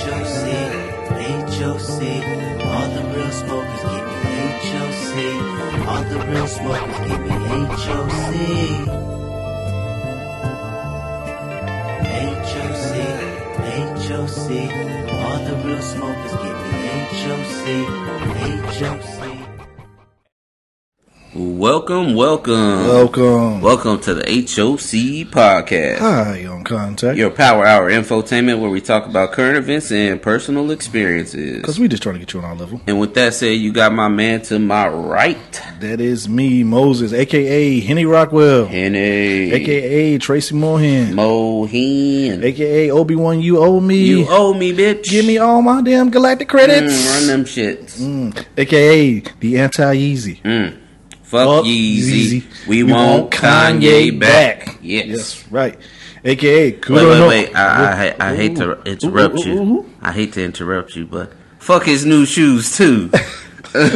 HOC, HOC. All the real smokers give me HOC. All the real smokers give me HOC. HOC, HOC. All the real smokers give me HOC, HOC. Welcome, welcome, Welcome. welcome to the HOC podcast, Hi, Young Contact. your power hour infotainment where we talk about current events and personal experiences. Because we just trying to get you on our level. And with that said, you got my man to my right, That is me, Moses, a.k.a. Henny Rockwell, Henny, a.k.a. Tracy Mohan, Mohin. a.k.a. Obi-Wan, you owe me. You owe me, bitch. Give me all my damn galactic credits. Mm, run them shits. Mm. A.k.a. the anti-Yeezy. Mm. Fuck, Fuck Yeezy. Yeezy. We, want Kanye, back. Yes. Yes, right. A.k.a. Wait, Kudo wait, no- wait. I, I, I hate to interrupt Ooh, ooh, you. ooh. I hate to interrupt you, but fuck his new shoes too. we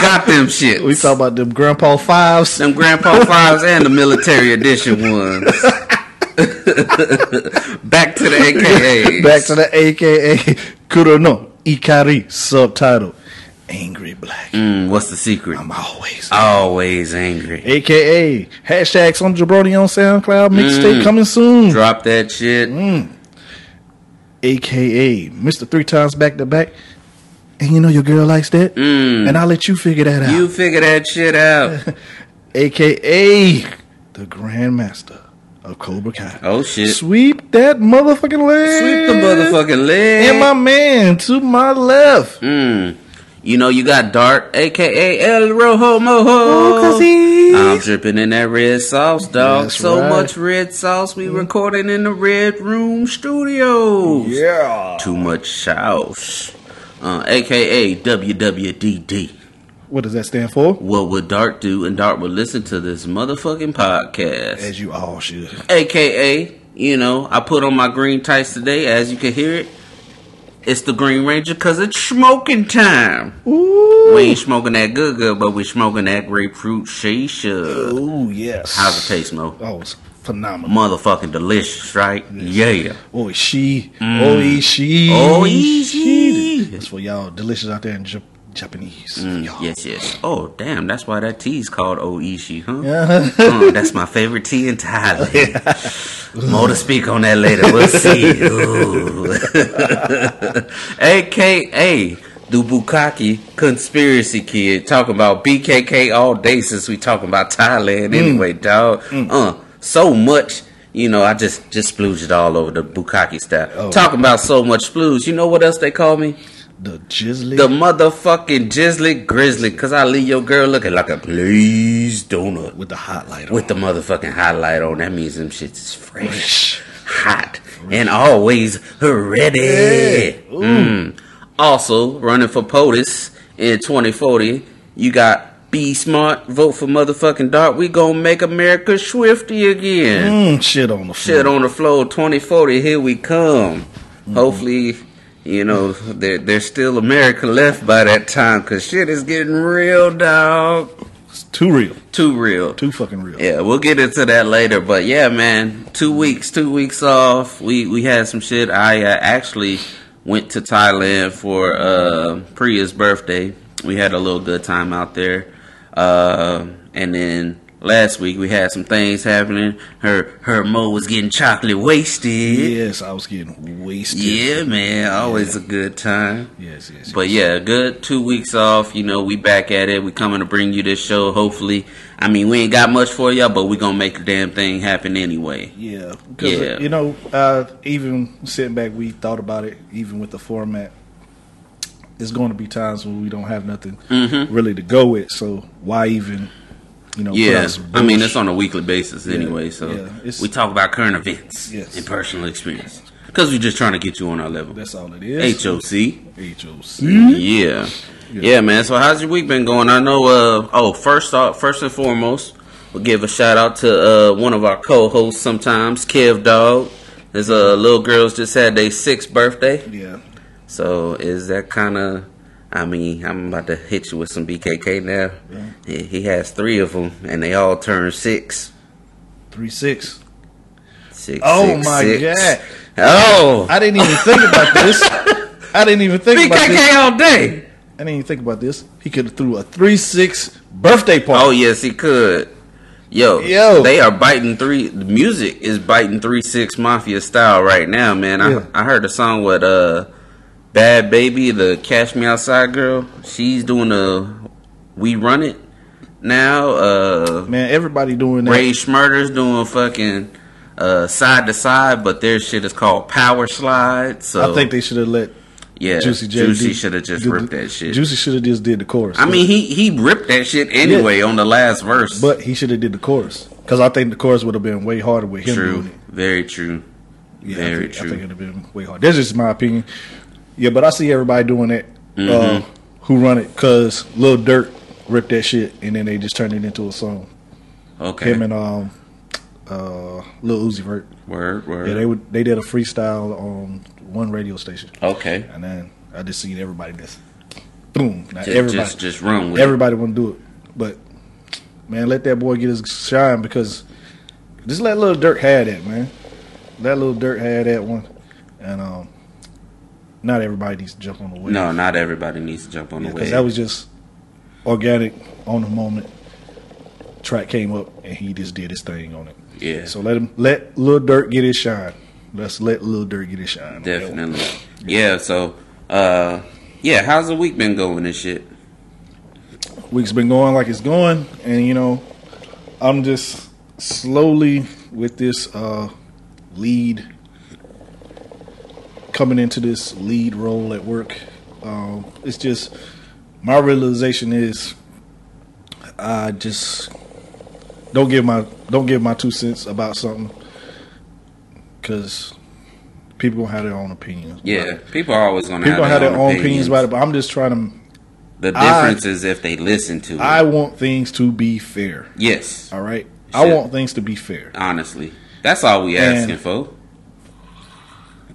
got them shit. We talk about them Grandpa Fives. them Grandpa Fives and the military edition ones. Back to the AKA. Back to the A.k.a. Kudo no Ikari subtitle. Angry Black. Mm, what's the secret? I'm always Always angry. AKA hashtag some jabroni on SoundCloud mixtape Mm. coming soon. Drop that shit. AKA Mr. Three Times Back to Back. And you know your girl likes that? Mm. And I'll let you figure that out. You figure that shit out. AKA the Grandmaster of Cobra Kai. Oh shit. Sweep that motherfucking leg. Sweep the motherfucking leg. And my man to my left. Mm. You know you got Dart, aka El Rojo Mojo. Oh, I'm dripping in that red sauce, dog. That's so right. much red sauce. We recording in the Red Room Studios. Yeah. Too much sauce. Uh, aka WWDD. What does that stand for? What would Dart do? And Dart would listen to this motherfucking podcast. As you all should. AKA, you know, I put on my green tights today, as you can hear it. It's the Green Ranger because it's smoking time. Ooh. We ain't smoking that good good, but we smoking that grapefruit shisha. Ooh, yes. How's it taste, Mo? Oh, it's phenomenal. Motherfucking delicious, right? Yeah. Oh, she. Mm. Oh, she. Oh, she. It's for y'all delicious out there in Jap- Japanese. Mm, yes, yes. Oh, damn. That's why that tea is called Oishi, huh? Yeah. That's my favorite tea in Thailand. More to speak on that later. We'll see. AKA the Bukaki conspiracy kid talking about BKK all day since we talking about Thailand anyway, dog. Uh, so much. You know, I just just splooged it all over the Bukaki stuff. Oh. Talking about so much splooge. You know what else they call me? The jizzly. The motherfucking Jizzly Grizzly. Cause I leave your girl looking like a glazed donut with the hot light on. with the motherfucking highlight on. That means them shits is fresh, hot, and always ready. Yeah. Mm. Also, running for POTUS in 2040, you got Be Smart, vote for motherfucking Dart. We gonna make America swifty again. Mm, shit on the floor. Shit on the floor, 2040, here we come. Hopefully, you know, there, there's still America left by that time, cause shit is getting real, dog. It's too real. Too real. Too fucking real. Yeah, we'll get into that later. But yeah, man, two weeks, two weeks off. We we had some shit. I uh, actually went to Thailand for uh, Priya's birthday. We had a little good time out there. Uh, and then last week we had some things happening. Her her mo was getting chocolate wasted. Yes, I was getting wasted. Yeah, man, always a good time. Yes, yes. But yeah, good two weeks off. You know, we back at it. We coming to bring you this show. Hopefully, I mean, we ain't got much for y'all, but we gonna make the damn thing happen anyway. Yeah, Yeah. you know, uh, even sitting back, we thought about it. Even with the format, it's going to be times when we don't have nothing Mhm. really to go with. So why even, you know? Yeah, I mean, it's on a weekly basis anyway. So yeah, we talk about current events Yes. and personal experience because we're just trying to get you on our level. That's all it is. HOC. HOC. Yeah. yeah, man. So how's your week been going? I know. Uh, oh, first off, first and foremost, we'll give a shout out to uh, one of our co-hosts. Sometimes Kev Dog. His uh, little girls just had their sixth birthday. Yeah. So is that kind of? I mean, I'm about to hit you with some BKK now. He, he has three of them, and they all turn six. Three six. six. Oh six, my six. god! Oh, I didn't even think about this. I didn't even think about this. BKK all day. I didn't even think about this. He could have threw a three six birthday party. Oh yes, he could. Yo, Yo. they are biting three. The music is biting three six mafia style right now, man. I, Yeah. I heard a song with uh, Bhad Bhabie, the Cash Me Outside girl. She's doing a We Run It now. Uh, Man, everybody doing that. Rae Sremmurd's doing fucking uh, side to side, but their shit is called Power Slide. So I think they should have let yeah, Juicy J. Juicy should have just ripped that shit. Juicy should have just did the chorus. I mean, he he ripped that shit anyway on the last verse. but he should have did the chorus because I think the chorus would have been way harder with him true, doing it. very true, Yeah, very I think, true. I think it'd have been way harder. That's just my opinion. Yeah, but I see everybody doing that. Uh, Mm-hmm. who run it? Because Lil Durk ripped that shit and then they just turned it into a song. okay, Him and um, uh, Lil Uzi Vert. word, word. Yeah, they would. They did a freestyle on one radio station, okay, and then I just seen everybody just boom. Now just, everybody, just just run with everybody want to do it, but man, let that boy get his shine because just let Lil Durk have that man. Let Lil Durk have that one, and um, not everybody needs to jump on the wave. No, not everybody needs to jump on the way. because wave. that was just organic on the moment. Track came up and he just did his thing on it. yeah, So let him let Lil Durk get his shine. Let's let Lil Durk get his shine. on that one. definitely. Yeah, so uh, yeah, how's the week been going and shit? Week's been going like it's going, and you know, I'm just slowly with this uh, lead coming into this lead role at work. Um, it's just my realization is I just don't give my don't give my two cents about something because people gonna have their own opinions. Yeah, people are always gonna People have, have their their own opinions about it, but I'm just trying to. The I- difference is if they listen to it. I want things to be fair. yes, All right, I want things to be fair. honestly, that's all we And- asking for.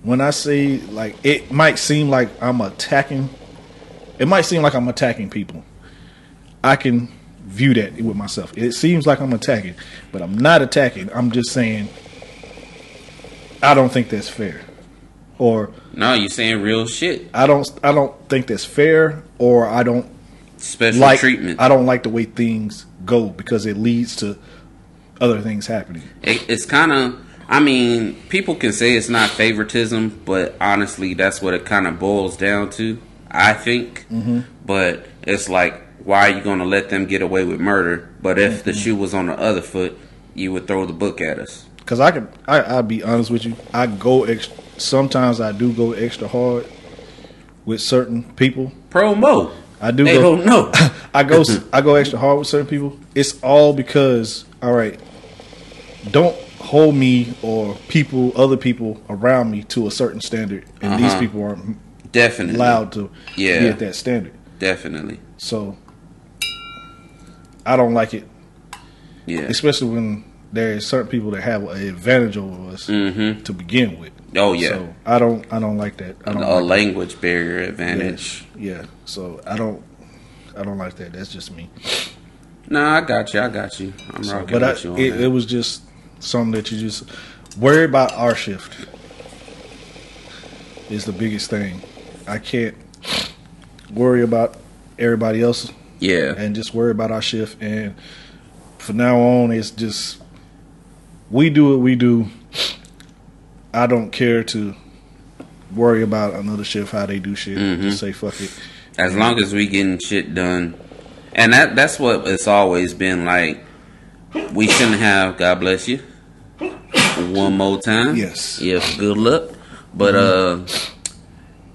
When I see like, it might seem like I'm attacking. It might seem like I'm attacking people. I can view that with myself. It seems like I'm attacking, but I'm not attacking. I'm just saying I don't think that's fair, or No, you're saying real shit. I don't. I don't think that's fair, or I don't Special like treatment. I don't like the way things go because it leads to other things happening. It, it's kind of. I mean, people can say it's not favoritism, but honestly, that's what it kind of boils down to. I think. Mm-hmm. But it's like, why are you going to let them get away with murder? But if Mm-hmm. the shoe was on the other foot, you would throw the book at us. Because I can, I, I'll be honest with you. I go extra. Sometimes I do go extra hard with certain people. Promo. I do. They go, don't know. I go. I go extra hard with certain people. It's all because, all right, don't hold me or people, other people around me to a certain standard, and these Uh-huh. people aren't Definitely. allowed to Yeah. be at that standard. Definitely. So I don't like it, Yeah. especially when there is certain people that have an advantage over us Mm-hmm. to begin with. Oh yeah. So I don't. I don't like that. I don't. a like language barrier advantage. Yeah. So I don't. I don't like that. That's just me. Nah, I got you. I got you. I'm So, rocking but I, with you on it, that. it was just something that you just worry about our shift is the biggest thing. I can't worry about everybody else yeah. and just worry about our shift. And from now on, it's just we do what we do. I don't care to worry about another shift how they do shit. Mhm. Just say fuck it. As long as we getting shit done, and that that's what it's always been like. We shouldn't have. God bless you. One more time. Yes. Yes. Good luck. But mm-hmm. uh,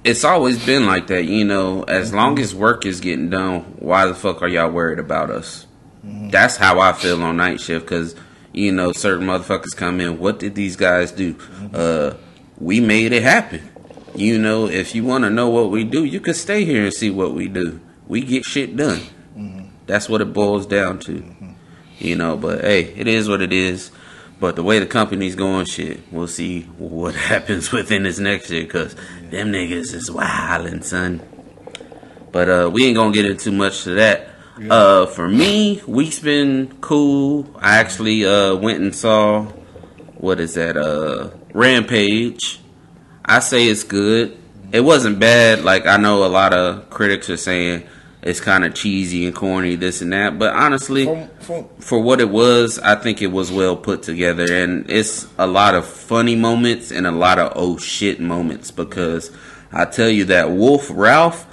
it's always been like that. You know, as long mm-hmm. as work is getting done, why the fuck are y'all worried about us? Mm-hmm. That's how I feel on night shift because you know certain motherfuckers come in. What did these guys do? Uh, we made it happen. You know, if you want to know what we do, you could stay here and see what we do. We get shit done. That's what it boils down to. You know, but hey, it is what it is. But the way the company's going, shit, we'll see what happens within this next year because them niggas is wildin', son. But uh, we ain't gonna get into much to that. Uh, for me, week's been cool. I actually uh went and saw what is that? Uh, Rampage. I say it's good. It wasn't bad. Like I know a lot of critics are saying it's kind of cheesy and corny, this and that. But honestly, From, from, for what it was, I think it was well put together, and it's a lot of funny moments and a lot of oh shit moments because I tell you that Wolf Ralph,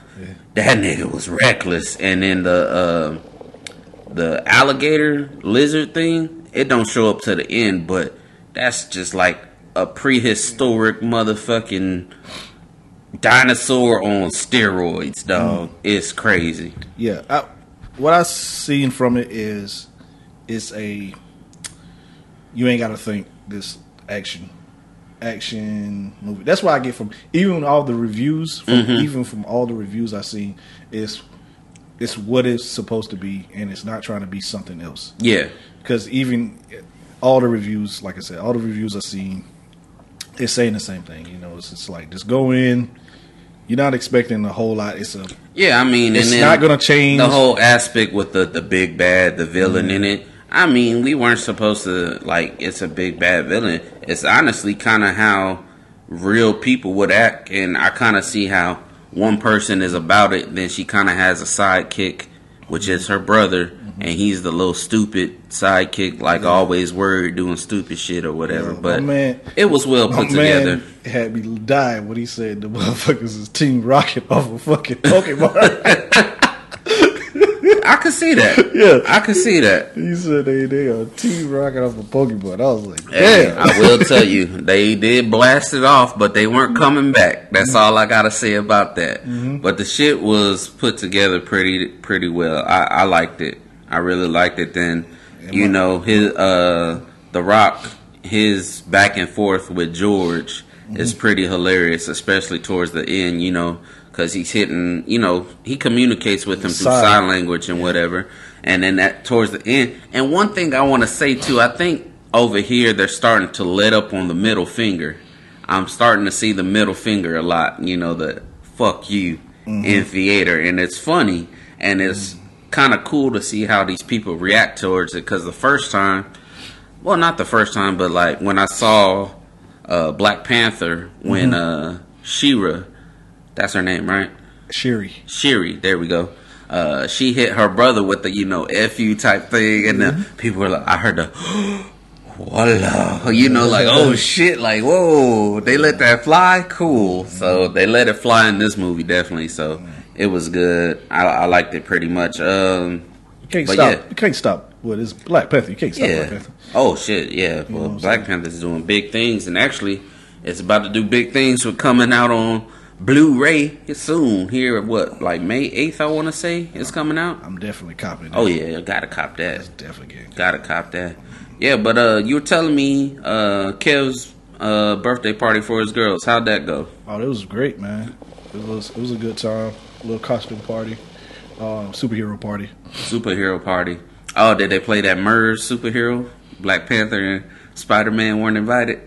that nigga was reckless, and then the uh, the alligator lizard thing, it don't show up to the end, but that's just like a prehistoric motherfucking dinosaur on steroids, dog. Mm. It's crazy. yeah, I, what I seen from it is it's a you ain't got to think this action action movie. That's what I get from even all the reviews, from, mm-hmm. even from all the reviews I seen. Is it's what it's supposed to be, and it's not trying to be something else. Yeah, Because even all the reviews, like I said, all the reviews I've seen, it's saying the same thing. You know, it's just like just go in. You're not expecting a whole lot. It's a yeah. I mean, It's not gonna change. the whole aspect with the the big bad, the villain in it. I mean, we weren't supposed to like it's a big bad villain. It's honestly kind of how real people would act, and I kind of see how one person is about it, then she kind of has a sidekick, which is her brother, and he's the little stupid sidekick, like always worried doing stupid shit or whatever. Yeah, but man- it was well put together. had me dying when he said the motherfuckers is Team Rocket off of fucking Pokemon. I could see that. Yeah. I could see that. he said they they are Team Rocket off a of Pokemon. I was like, damn. I will tell you, they did blast it off, but they weren't mm-hmm. coming back. That's mm-hmm. all I gotta say about that. Mm-hmm. But the shit was put together pretty pretty well. I, I liked it. I really liked it. Then, you know, his uh, the Rock, his back and forth with George is mm-hmm. pretty hilarious, especially towards the end. You know, because he's hitting. You know, he communicates with him through Sign. sign language and whatever. And then that towards the end. And one thing I want to say too, I think over here they're starting to let up on the middle finger. I'm starting to see the middle finger a lot. You know, the fuck you mm-hmm. in theater, and it's funny and it's mm-hmm. Kind of cool to see how these people react towards it. Because the first time, well, not the first time, but like when I saw uh, Black Panther, when uh, Shira, that's her name, right? Shiri. Shiri, there we go. Uh, she hit her brother with the you know fu type thing, and the people were like, I heard the. Voila, you know, like oh shit, like whoa, they let that fly, cool. So they let it fly in this movie, definitely. So it was good. I, I liked it pretty much. Um, You can't stop. yeah. You can't stop. What is Black Panther? You can't stop Black. Panther. Oh shit, yeah. Well, what I'm Black Panther's doing big things, and actually, it's about to do big things with coming out on Blu-ray soon. Here, what like May eighth? I want to say it's coming out. I'm definitely copying. Oh that. yeah, gotta cop that. definitely getting. Gotta cop that. Yeah, but uh, you were telling me uh, Kev's uh birthday party for his girls. How'd that go? Oh, it was great, man. It was it was a good time. Little costume party, um, superhero party. Superhero party. Oh, did they play that Murs superhero? Black Panther and Spider Man weren't invited.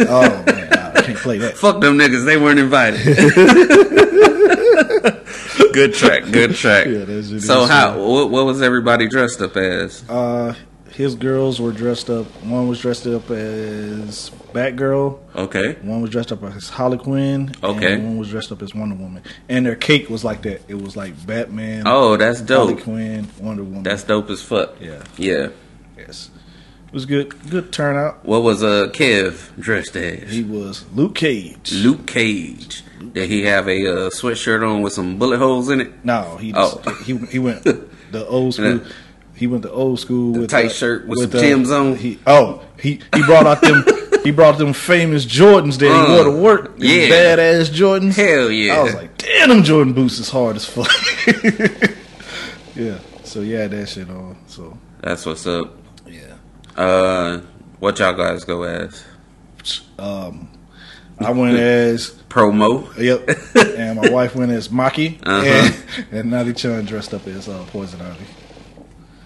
Oh man, I can't play that. Fuck them niggas, they weren't invited. good track, good track. Yeah, so how? What, what was everybody dressed up as? Uh, his girls were dressed up. One was dressed up as Batgirl. Okay, One was dressed up as Harley Quinn. Okay. And one was dressed up as Wonder Woman. And their cake was like that. It was like Batman. Oh, that's dope. Harley. Quinn, Wonder Woman. That's dope as fuck. Yeah. yeah. yes. It was good. Good turnout. What was uh Kev dressed as? He was Luke Cage. Luke Cage. Did he have a uh, sweatshirt on with some bullet holes in it? No, he just, Oh. he he went the old school. He went the old school with tight the- shirt with some the- Tim's on? He oh he he brought out them he brought them famous Jordans that Uh, he wore to work. Yeah. badass Jordans. Hell yeah. I was like, damn, them Jordan boots is hard as fuck. yeah. So yeah, that shit on. So That's what's up. yeah. Uh, what y'all guys go as? Um, I went as Promo. yep, and my wife went as Maki, Uh-huh. and and Nadi Chun dressed up as uh, Poison Ivy.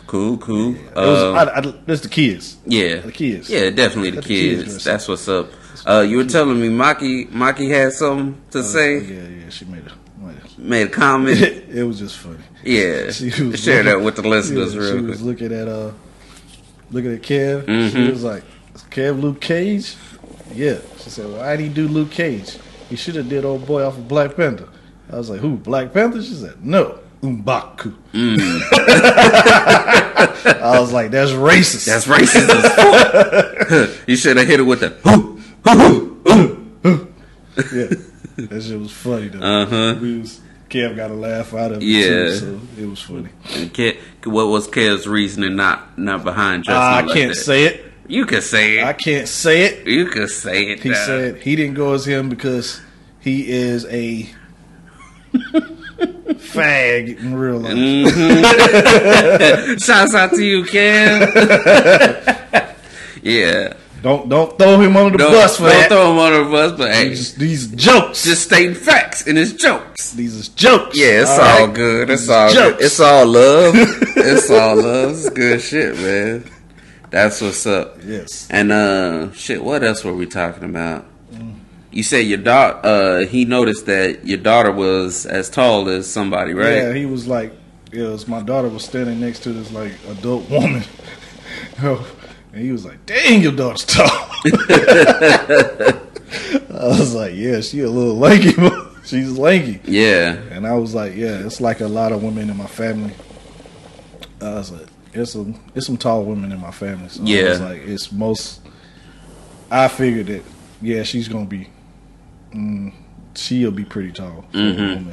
Cool, cool. It was, Uh, I, I, that's the kids. yeah, the kids. Yeah, definitely the, the kids kids. That's what's up. Uh, you were telling me Maki Maki had something to say. Yeah, yeah. She made a. Made Made a comment. it was just funny. Yeah, She was share that with the listeners Yeah, she quick. was looking at uh, looking at Kev. She Mhm. was like, Kev Luke Cage? Yeah. She said, why'd he do Luke Cage? He should have did old boy off of Black Panther. I was like, who? Black Panther? She said, no. M'Baku. I was like, that's racist. That's racist. you should have hit it with the. Hoo, hoo, hoo. yeah. That shit was funny though. Uh-huh. We was Kev got a laugh out of it Yeah. too, so it was funny. And Ke- what was Kev's reasoning not not behind dressing I like can't that? say it. You can say it. I can't say it. you can say it. He said he didn't go as him because he is a fag in real life. Mm. Shouts out to you, Kev. yeah. Don't don't throw him under the Don't, bus for don't that. throw him under the bus, but hey, These, these jokes. just stating facts and it's jokes. these is jokes. Yeah, it's all, right? good. It's These all jokes. good. It's all love. it's all love. It's good shit, man. That's what's up. yes. And uh shit, what else were we talking about? You said your daughter uh he noticed that your daughter was as tall as somebody, right? Yeah, he was like, it was my daughter was standing next to this like adult woman, and he was like, "Dang, your daughter's tall." I was like, "Yeah, she a little lanky. She's lanky." Yeah. And I was like, "Yeah, it's like a lot of women in my family." I was like, "It's some it's some tall women in my family." So I Yeah. was like, "It's most." I figured that yeah, she's gonna be. Mm, she'll be pretty tall Mm-hmm.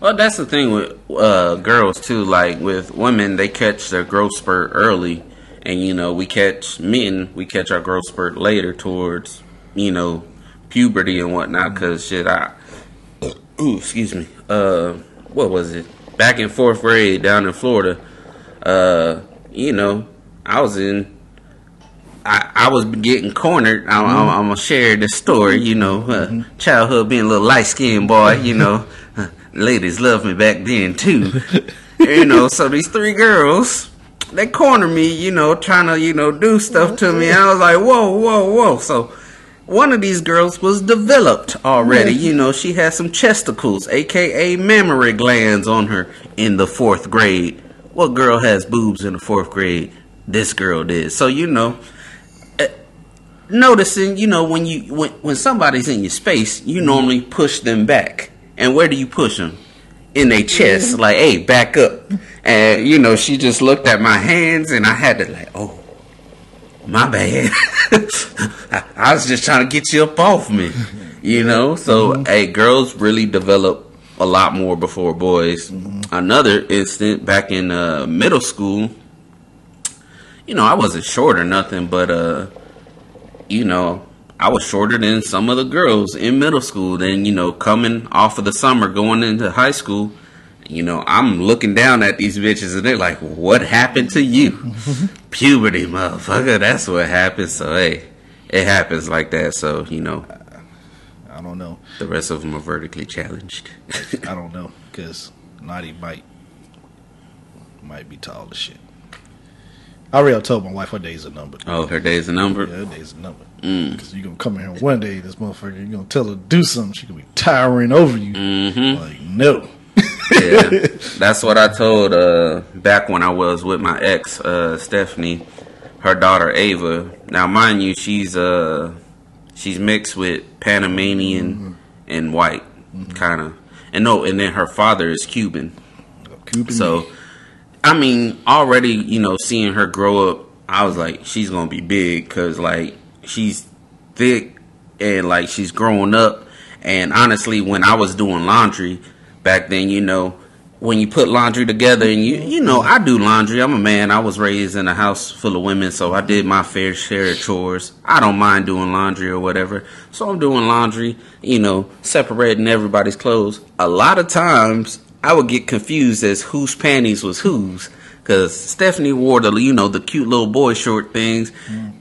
Well, that's the thing with uh, girls too. Like with women, they catch their growth spurt early, and you know we catch men. We catch our growth spurt later towards you know puberty and whatnot. Cause shit, I ooh, excuse me. Uh, what was it? Back in fourth grade down in Florida. Uh, you know, I was in. I, I was getting cornered. I, I'm, I'm gonna share this story. You know, uh, childhood being a little light skinned boy. You know, uh, ladies loved me back then too. you know, so these three girls, they cornered me. You know, trying to you know do stuff to me. I was like, whoa, whoa, whoa. So one of these girls was developed already. You know, she had some chesticles, aka mammary glands, on her in the fourth grade. What girl has boobs in the fourth grade? This girl did. So you know noticing, you know, when you when when somebody's in your space, you mm-hmm. normally push them back. And where do you push them? In their chest, mm-hmm. like, hey, back up. And you know, she just looked at my hands, and I had to like, oh, my bad. I, I was just trying to get you up off me, you mm-hmm. know. So, hey, girls really develop a lot more before boys. Another instant back in uh, middle school. You know, I wasn't short or nothing, but uh, you know, I was shorter than some of the girls in middle school. Then, you know, coming off of the summer, going into high school, you know, I'm looking down at these bitches and they're like, what happened to you? Puberty, motherfucker. That's what happened. So, hey, it happens like that. So, you know, I don't know. the rest of them are vertically challenged. I don't know because Naughty might might be tall as shit. I already told my wife her day's a number. oh, her day's a number. Yeah, her day's a number. Mm. Because you gonna come in here one day, this motherfucker, you gonna tell her to do something, she gonna be towering over you. Mm-hmm. Like no. yeah, that's what I told uh, back when I was with my ex, uh, Stephanie, her daughter Ava. Now, mind you, she's uh, she's mixed with Panamanian and white, kind of. And no, and then her father is Cuban. Cuban So, I mean, already, you know, seeing her grow up, I was like, she's gonna be big because like she's thick and like she's growing up. And honestly, when I was doing laundry back then, you know, when you put laundry together and you, you know, I do laundry. I'm a man. I was raised in a house full of women, so I did my fair share of chores. I don't mind doing laundry or whatever. So I'm doing laundry, you know, separating everybody's clothes. A lot of times I would get confused as whose panties was whose. Cause Stephanie wore the, you know, the cute little boy short things.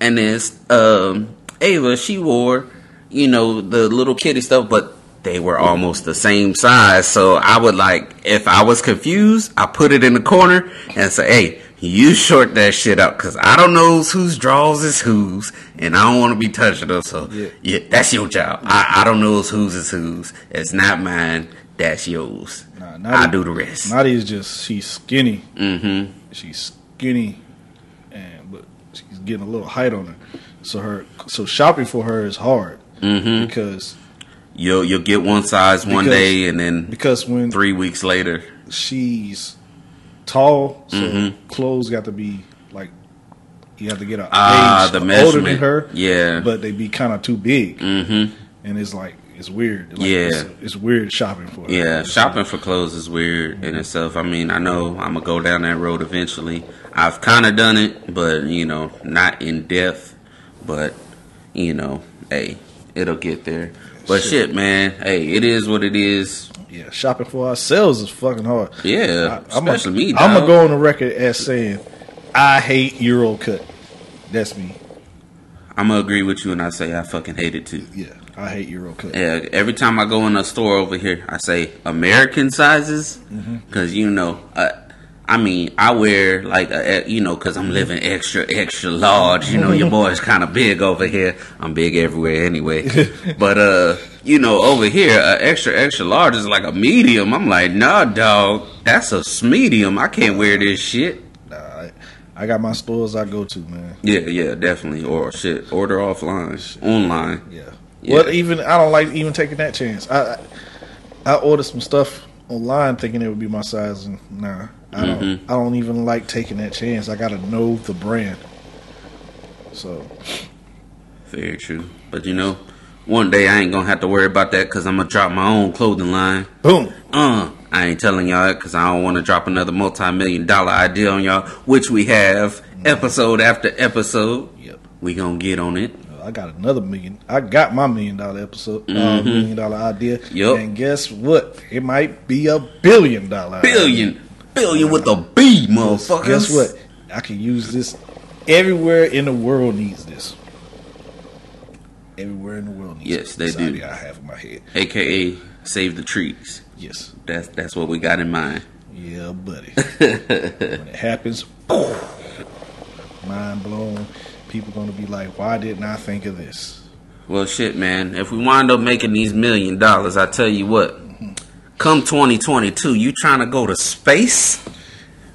And then, um, Ava, she wore, you know, the little kitty stuff, but they were almost the same size. So I would like, if I was confused, I put it in the corner and say, hey, you short that shit up because I don't know whose drawers is whose and I don't want to be touching them. So Yeah. yeah, that's your job. I, I don't know whose is whose. It's not mine. That's yours. Nah, I do the rest. Is just she's skinny. Mm-hmm. She's skinny, and but she's getting a little height on her. So her so shopping for her is hard Mm-hmm. because You'll you'll get one size one Because- day, and then because when three weeks later. she's tall, so Mm-hmm. clothes got to be like you have to get a Ah, age older than her. Yeah. but they be kind of too big, Mm-hmm. and it's like it's weird. Like, Yeah. it's, it's weird shopping for. Yeah, shopping for clothes is weird in mm-hmm. itself. I mean, I know I'm gonna go down that road eventually. I've kind of done it, but you know, not in depth. But you know, hey, it'll get there. But Shit. shit, man, hey, it is what it is. yeah. Shopping for ourselves is fucking hard. Yeah, I'm especially me. I'm gonna go on the record as saying I hate Euro cut. That's me. I'm gonna agree with you, and I say I fucking hate it too. Yeah, I hate Euro cut. Yeah, every time I go in a store over here, I say American sizes Mm-hmm. because you know, uh, I mean, I wear like a, you know, because I'm living extra extra large. You know, your boy's kind of big over here. I'm big everywhere anyway, but uh, you know, over here, uh, extra extra large is like a medium. I'm like, nah, dog, that's a medium. I can't wear this shit. Nah, I, I got my stores I go to, man. Yeah, yeah, definitely. Or shit, order offline, online. Yeah. Yeah. Well, even I don't like even taking that chance. I I, I ordered some stuff online thinking it would be my size, and nah, I don't. Mm-hmm. I don't even like taking that chance. I got to know the brand. So Very true. But you know, one day I ain't gonna have to worry about that because I'm gonna drop my own clothing line. boom. Uh, I ain't telling y'all because I don't want to drop another multi-million dollar idea on y'all, which we have episode after episode. Yep. We gonna get on it. I got another million. I got my million dollar episode, uh, million dollar idea. Mm-hmm. And guess what? It might be a billion dollar idea. Billion, billion with a B, motherfuckers. Guess what? I can use this everywhere in the world needs this. Everywhere in the world needs Yes, this they do. I have in my head. AKA save the trees. Yes. That's that's what we got in mind. Yeah, buddy. when it happens, mind blown. People gonna be like, "Why didn't I think of this?" Well, shit, man. If we wind up making these million dollars, I tell you what. Come 2022, you trying to go to space?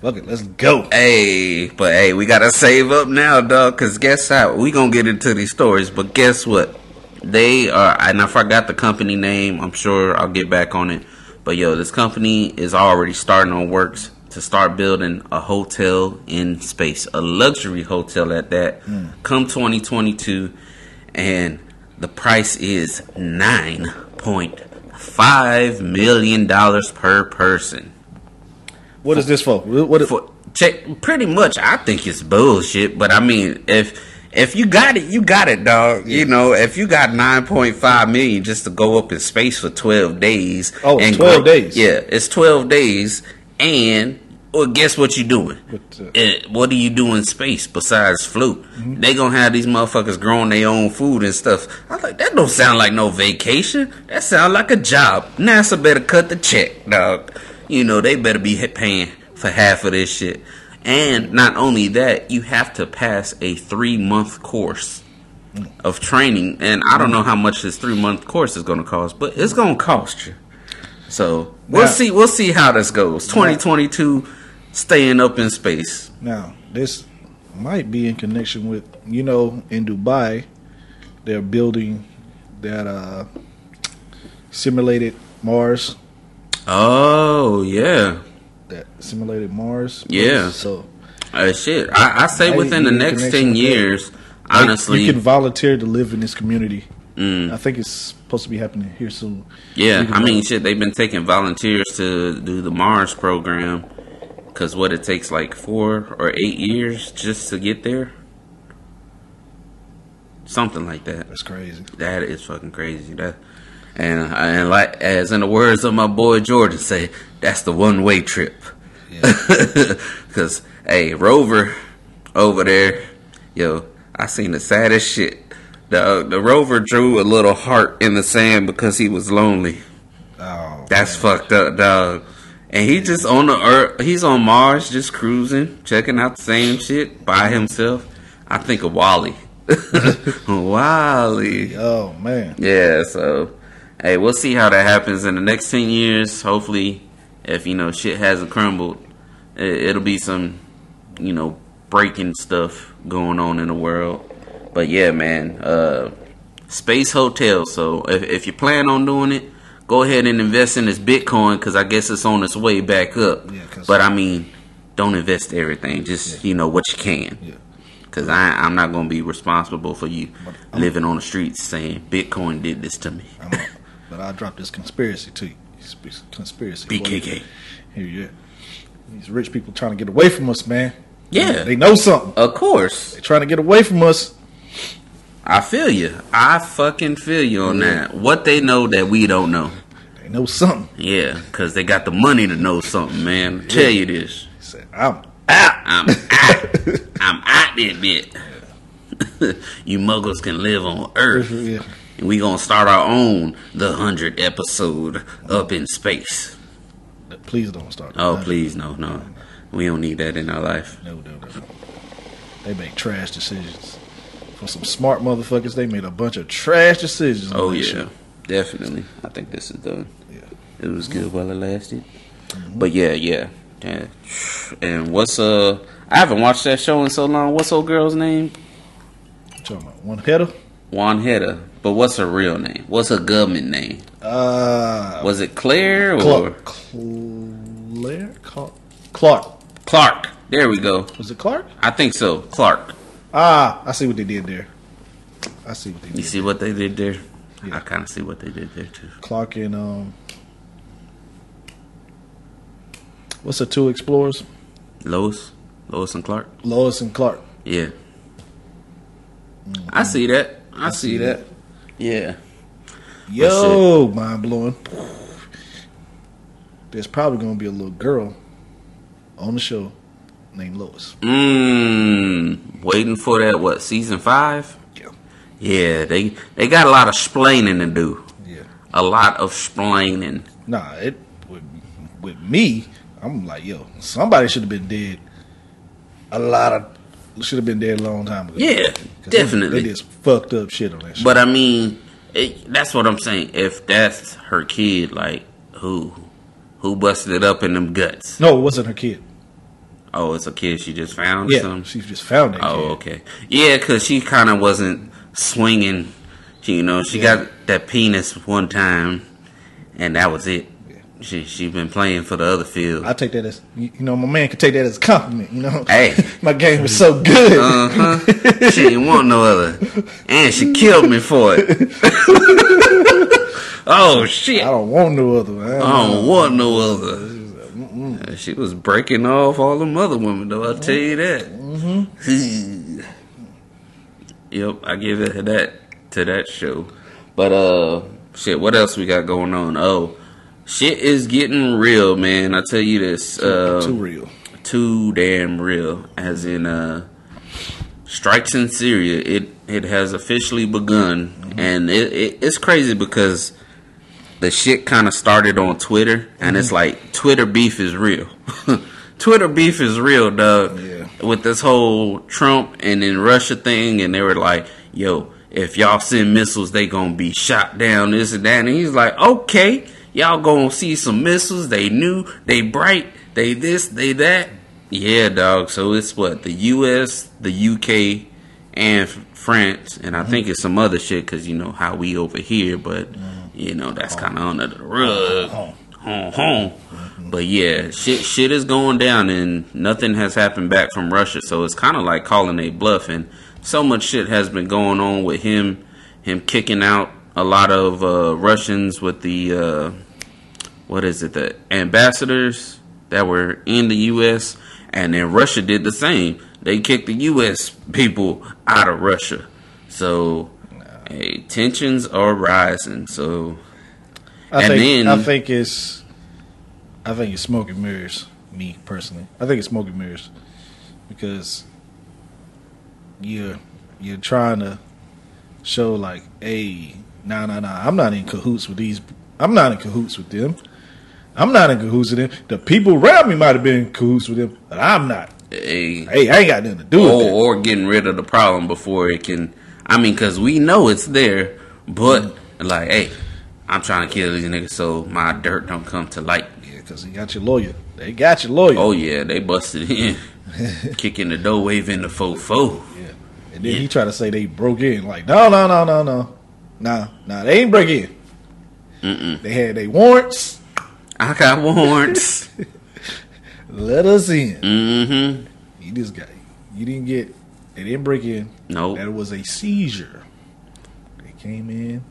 Look it, let's go. Hey, but hey, we gotta save up now, dog. Cause guess how? We gonna get into these stories, but guess what? They are, and I forgot the company name. I'm sure I'll get back on it. But yo, this company is already starting on works to start building a hotel in space, a luxury hotel at that. Hmm. Come 2022, and the price is nine point five million dollars per person. What is this for? What? For check, pretty much, I think it's bullshit. But I mean, if if you got it, you got it, dog. You know, if you got nine point five million just to go up in space for twelve days, Oh, 12 go- days. yeah, it's twelve days, and well, guess what you doing? What, uh, Eh, what do you do in space besides float? Mm-hmm. They gonna have these motherfuckers growing their own food and stuff. I was like, that don't sound like no vacation. That sound like a job. NASA better cut the check, dog. You know they better be paying for half of this shit. And not only that, you have to pass a three month course of training. And I don't know how much this three month course is gonna cost, but it's gonna cost you. So we'll Now- see. We'll see how this goes. Twenty twenty two, staying up in space. Now, this might be in connection with you know in Dubai, they're building that uh simulated Mars. Oh yeah, That simulated Mars. Yeah. So uh, shit. I, I say within the next ten years, like, honestly, you can volunteer to live in this community. mm, I think it's supposed to be happening here soon. yeah. I mean, shit. They've been taking volunteers to do the Mars program because what it takes like four or eight years just to get there, something like that. That's crazy. That is fucking crazy. That and and like as in the words of my boy Jordan say, that's the one way trip. Cause hey, Rover over there, yo, I seen the saddest shit. The the Rover drew a little heart in the sand because he was lonely. Oh, That's man. fucked up, dog. And he just on the earth, he's on Mars, just cruising, checking out the same shit by himself. I think of WALL-E. WALL-E. Oh man. Yeah, so hey, we'll see how that happens in the next ten years. Hopefully, if you know shit hasn't crumbled, it, it'll be some, you know, breaking stuff going on in the world. But yeah, man, uh, space hotel. So if, if you plan on doing it, go ahead and invest in this Bitcoin because I guess it's on its way back up. Yeah, but I mean, don't invest everything. Just you know what you can. Yeah. Cause I I'm not gonna be responsible for you living on the streets saying Bitcoin did this to me. A, but I dropped this conspiracy to you. Conspiracy. BKK. Here you. These rich people trying to get away from us, man. Yeah. They know something. Of course, They're trying to get away from us. I feel you. I fucking feel you on that. What they know that we don't know. They know something. Yeah, cause they got the money to know something, man. Tell you this. Said, I'm out. I'm out. I'm out that bit. you muggles can live on Earth. Yeah. And we gonna start our own the hundred episode up in space. Please don't start. Oh please, no, no. We don't need that in our life. No, no, no, no. They make trash decisions. For some smart motherfuckers, they made a bunch of trash decisions. on Oh yeah, shit. definitely. I think this is done. Yeah. It was good while it lasted. But yeah, yeah, yeah. And what's uh? I haven't watched that show in so long. What's old girl's name? What you talking about? One header? Wanheda. But what's her real name? What's her government name? Uh, Was it Claire or Clark. Claire? Clark. Clark. Clark? There we go. Was it Clark? I think so. Clark. Ah, I see what they did there. I see what they did. You see what they did there? Yeah. I kind of see what they did there too. Clark and um, what's the two explorers? Lois, Lois and Clark. Lois and Clark. Yeah. I see that. I, see, see that. Yeah. Yo, mind blowing. There's probably gonna be a little girl on the show named Lois. Mmm. Waiting for that. What season five? Yeah. Yeah. They they got a lot of splaining to do. Yeah. A lot of splaining. Nah, it with, with me, I'm like, yo, somebody should have been dead. A lot of should have been dead a long time ago. Yeah, 'Cause they- definitely. They, just fucked up shit on that shit. But I mean, it, that's what I'm saying. If that's her kid, like who, who busted it up in them guts? no, it wasn't her kid. Oh, it's a kid she just found. Yeah, something? she just found that Oh, kid. okay. Yeah, because she kind of wasn't swinging. She, you know, she Yeah. got that penis one time, and that was it. Yeah. She she been playing for the other field. I take that as you know, my man could take that as a compliment. You know, Hey. my game was so good. Uh huh. she didn't want no other, and she killed me for it. oh shit! I don't want no other. Man. I don't want no other. Uh, She was breaking off all them other women, though. I'll tell you that. Mm-hmm. yep, I give it to that to that show. But uh, shit, what else we got going on? Oh, shit is getting real, man. I tell you this. Uh, Too real. too damn real. As in, uh, strikes in Syria. It it has officially begun, and it, it it's crazy because the shit kind of started on Twitter, and it's mm-hmm. like Twitter beef is real. Twitter beef is real, dog. Yeah. With this whole Trump and then Russia thing, and they were like, "Yo, if y'all send missiles, they gonna be shot down, this and that." And he's like, "Okay, y'all gonna see some missiles. They new, they bright, they this, they that." Yeah, dog. So it's what the U.S., the U.K., and France, and I mm-hmm. think it's some other shit because you know how we over here, but mm-hmm. You know that's kind of under the rug. Home. Home. But yeah, shit, shit is going down, and nothing has happened back from Russia. So it's kind of like calling a bluff, and so much shit has been going on with him, him kicking out a lot of uh, Russians with the uh, what is it, the ambassadors that were in the U.S. And then Russia did the same. They kicked the U.S. people out of Russia. So, hey, tensions are rising. So, I And think then- I think it's I think it's smoke and mirrors. Me personally, I think it's smoke and mirrors because you're you're trying to show like, hey, nah, nah, nah. I'm not in cahoots with these. I'm not in cahoots with them. I'm not in cahoots with them. The people around me might have been in cahoots with them, but I'm not. hey, Hey, I ain't got nothing to do with or, that. or getting rid of the problem before it can. I mean, because we know it's there, but like, hey, I'm trying to kill these niggas so my dirt don't come to light. Yeah, because you got your lawyer. They got your lawyer. Oh yeah, they busted in. kicking the door, waving the fofo. Yeah. And then he tried to say they broke in. Like, no, no, no, no, no. Nah, nah, they ain't break in. They had their warrants. I got warrants. Let us in. mm-hmm. You just got, you didn't get, they didn't break in. Nope. That was a seizure. They came in.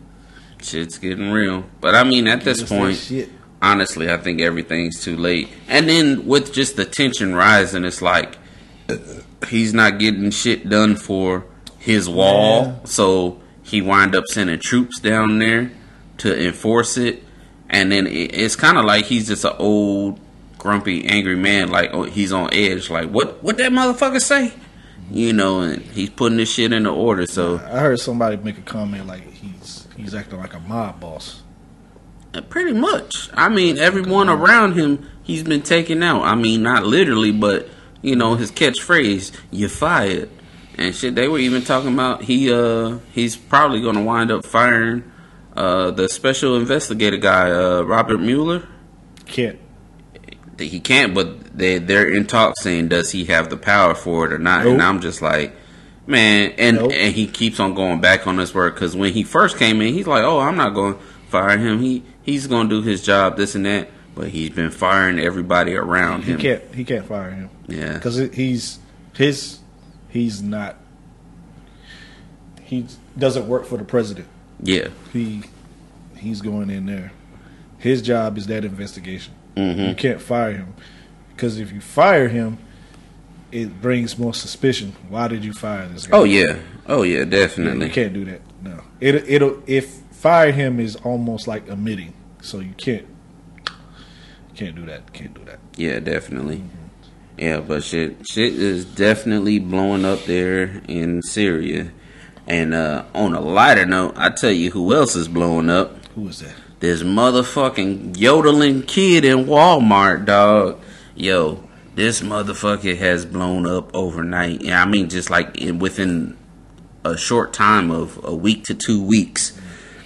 Shit's getting real. But I mean, at this point, shit. honestly, I think everything's too late. And then with just the tension rising, it's like he's not getting shit done for his wall, Yeah. so he wind up sending troops down there to enforce it. And then it's kind of like he's just an old, grumpy, angry man. Like oh, he's on edge. Like what? What that motherfucker say? You know, and he's putting this shit into order. So I heard somebody make a comment like he's he's acting like a mob boss. Uh, Pretty much. I mean, everyone around him, he's been taken out. I mean, not literally, but you know, his catchphrase, "You fired," and shit. They were even talking about he uh he's probably gonna wind up firing uh the special investigator guy, uh Robert Mueller. Can't. He can't, but they they're in talks saying does he have the power for it or not? And I'm just like. Man, and Nope. and he keeps on going back on his word because when he first came in, he's like, "Oh, I'm not going to fire him. He he's going to do his job, this and that." But he's been firing everybody around He him. can't. He can't fire him Yeah, because he's his. He's not. He doesn't work for the president. yeah, He he's going in there. His job is that investigation. You hmm can't fire him because if you fire him, it brings more suspicion. Why did you fire this guy? Oh yeah, oh yeah, definitely. You can't do that. No, it it'll if fire him is almost like admitting. So you can't. Can't do that. Can't do that. Yeah, definitely. Yeah, but shit, shit is definitely blowing up there in Syria. And uh, on a lighter note, I tell you who else is blowing up. Who is that? This motherfucking yodeling kid in Walmart, dog. Yo, this motherfucker has blown up overnight. Yeah, I mean, just like in, within a short time of a week to two weeks.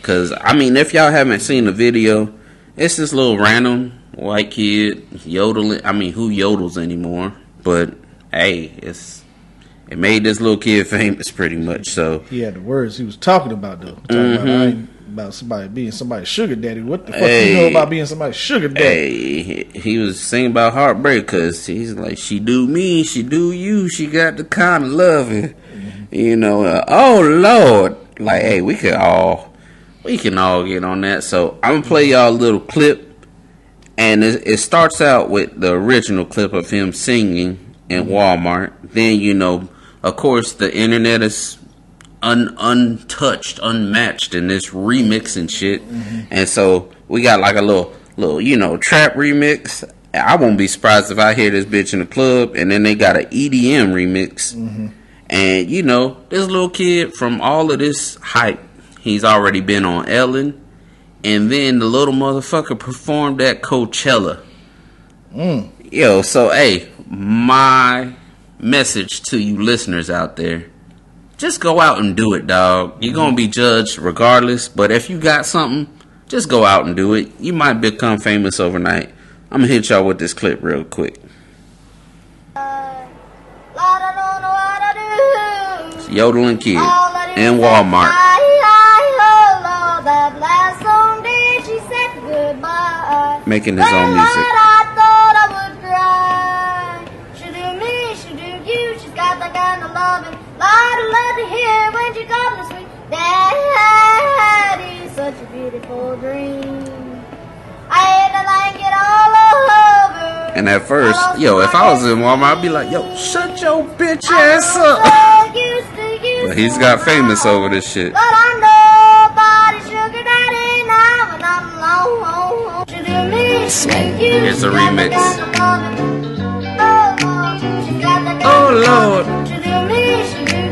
Cause I mean, if y'all haven't seen the video, it's this little random white kid yodeling. I mean, who yodels anymore? But hey, it's it made this little kid famous pretty much. So He had the words he was talking about though. Talking Mm-hmm. about, about somebody being somebody's sugar daddy. What the fuck you know about being somebody's sugar daddy? Hey, he, was singing about heartbreak because he's like, she do me, she do you, she got the kind of loving, you know. Uh, oh Lord, like, hey, we could all, we can all get on that. So I'm gonna play y'all a little clip, and it, it starts out with the original clip of him singing in Walmart. Then you know, of course, the internet is un untouched, unmatched in this remix and shit. Mm-hmm. And so we got like a little little, you know, trap remix. I won't be surprised if I hear this bitch in the club and then they got an EDM remix. Mm-hmm. And you know, this little kid from all of this hype, he's already been on Ellen. And then the little motherfucker performed at Coachella. Mm. Yo, so hey, my message to you listeners out there just go out and do it, dog. You're gonna be judged regardless, but if you got something, just go out and do it. You might become famous overnight. I'm gonna hit y'all with this clip real quick. It's Yodeling Kid in Walmart. Making his own music. She do me, she do you, she's got that kind of. Lord, I love to hear when she comes to sweet. Daddy, such a beautiful dream. I had to like it all over. And at first, yo, if I was in Walmart, I'd be like, yo, shut your bitch ass up. so used to you But he's got famous over this shit. But I'm nobody's sugar daddy now, and I'm alone. She do me, she do you. Here's a she got the remix. kind of loving. Oh, oh, oh Lord,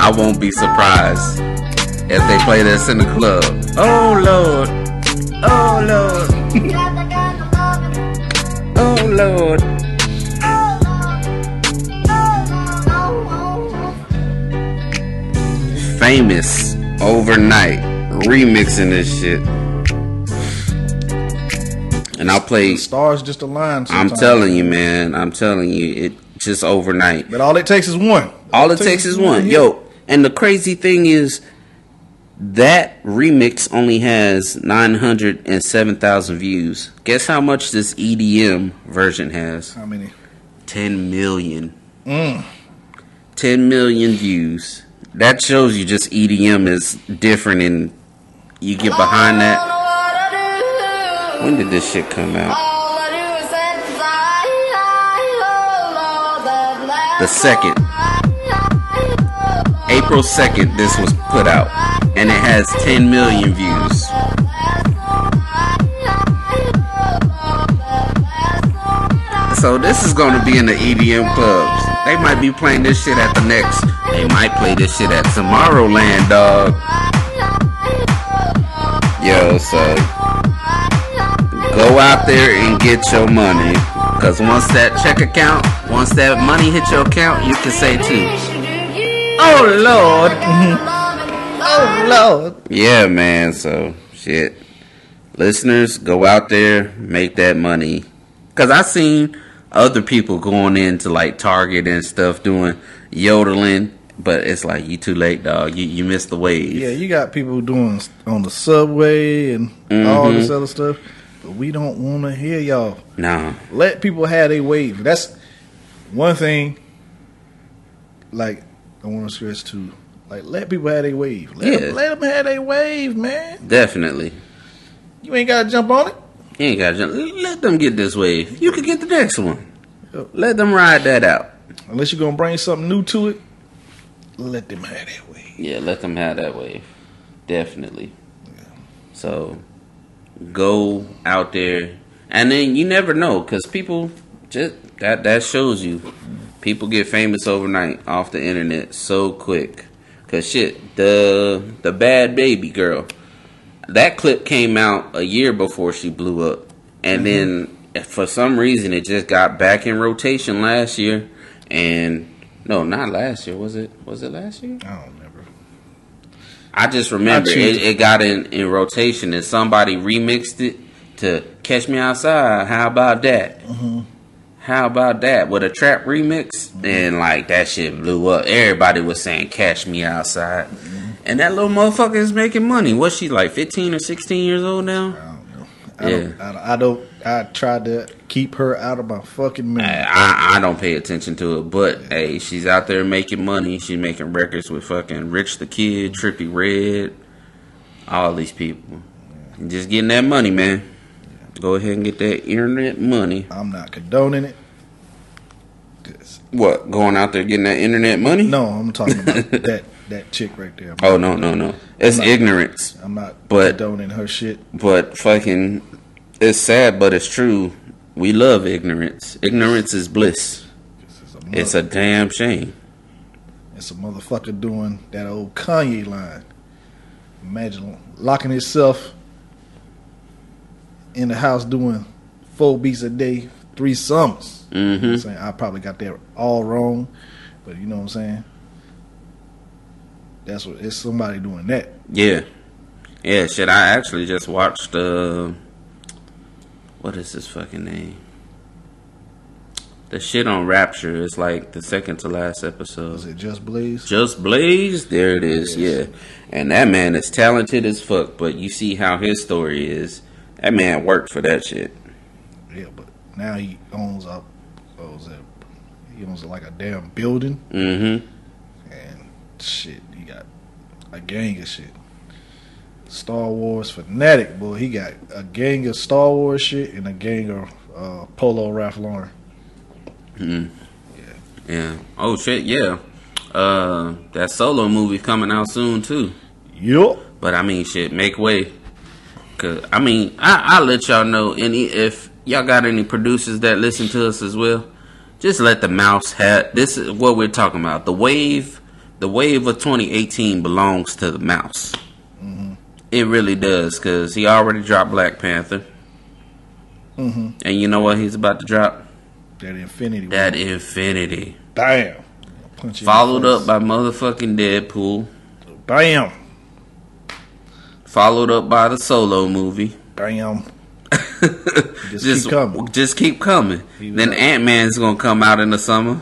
I won't be surprised if they play this in the club. Oh lord, oh lord, oh lord. Oh Lord. Famous overnight remixing this shit. And I'll play. Stars just align. I'm telling you, man. I'm telling you, it just overnight. But all it takes is one. All it takes is one. Yo, and the crazy thing is that remix only has 907,000 views. Guess how much this EDM version has? How many? 10 million. Mm. 10 million views. That shows you just EDM is different and you get behind that. When did this shit come out? The second. April 2nd, this was put out. And it has 10 million views. So this is gonna be in the EDM clubs. They might be playing this shit at the next. They might play this shit at Tomorrowland, dog. Yo, so go out there and get your money. Cause once that check account, once that money hit your account, you can say too. Oh Lord. Oh Lord. Yeah, man. So shit. Listeners, go out there, make that money. Cause I seen other people going into like Target and stuff doing yodeling, but it's like you too late, dog. You you missed the wave. Yeah, you got people doing on the subway and all this mm-hmm. other stuff, but we don't want to hear y'all. Nah. Let people have their wave. That's one thing. Like I want to stress too. Like let people have their wave. Let, Yeah. them, let them have their wave, man. Definitely. You ain't got to jump on it. You ain't got to jump. let them get this wave. You could get the next one. Let them ride that out. Unless you're gonna bring something new to it. Let them have that wave. Yeah, let them have that wave. Definitely. Yeah. So go out there, and then you never know because people just that that shows you people get famous overnight off the internet so quick. Cause shit, the the Bhad Bhabie girl, that clip came out a year before she blew up, and then for some reason it just got back in rotation last year, and no, not last year. Was it? Was it last year? I don't remember. I just remember I it, it got in, in rotation and somebody remixed it to Catch Me Outside. How about that? Mm-hmm. How about that? With a trap remix? And like that shit blew up. Everybody was saying Catch Me Outside. And that little motherfucker is making money. What's she like 15 or 16 years old now? I don't know. I don't. I, don't- I don't. I tried to keep her out of my fucking memory. I, I, I don't pay attention to it, but hey, she's out there making money. She's making records with fucking Rich the Kid, Trippie Redd, all these people. Just getting that money, man. Go ahead and get that internet money. I'm not condoning it. What? Going out there getting that internet money? No, I'm talking about that that chick right there. Oh no no no! It's I'm not- ignorance, I'm not But- condoning her shit. but fucking, it's sad, but it's true. We love ignorance. Ignorance is bliss. It's a, It's a damn shame. it's a motherfucker doing that old Kanye line. Imagine locking himself in the house doing four beats a day, three summers. You know what I'm hmm saying? I probably got that all wrong, but you know what I'm saying? That's what it's somebody doing that. Yeah, yeah. Shit, I actually just watched. Uh, what is this fucking name? The shit on Rapture is like the second to last episode. Is it Just Blaze? Just Blaze, there it is. Yeah, and that man is talented as fuck. But you see how his story is. That man worked for that shit. Yeah, but now he owns up. What was that? He owns like a damn building Mm-hmm. and shit. He got a gang of shit. Star Wars fanatic boy. He got a gang of Star Wars shit and a gang of uh, Polo Ralph Lauren. Mm. Yeah. Yeah. Oh shit. Yeah. Uh, that solo movie coming out soon too. Yup. But I mean, shit, make way. Cause I mean, I I let y'all know any if y'all got any producers that listen to us as well. just let the mouse have. This is what we're talking about. The wave, the wave of 2018 belongs to the mouse. It really does because he already dropped Black Panther, Mm-hmm. and you know what he's about to drop? That Infinity. That Infinity, Bam. In followed up by motherfucking Deadpool, Bam. Followed up by the Solo movie. Bam. just, Just keep coming. Just keep coming. He Then Ant Man's gonna come out in the summer.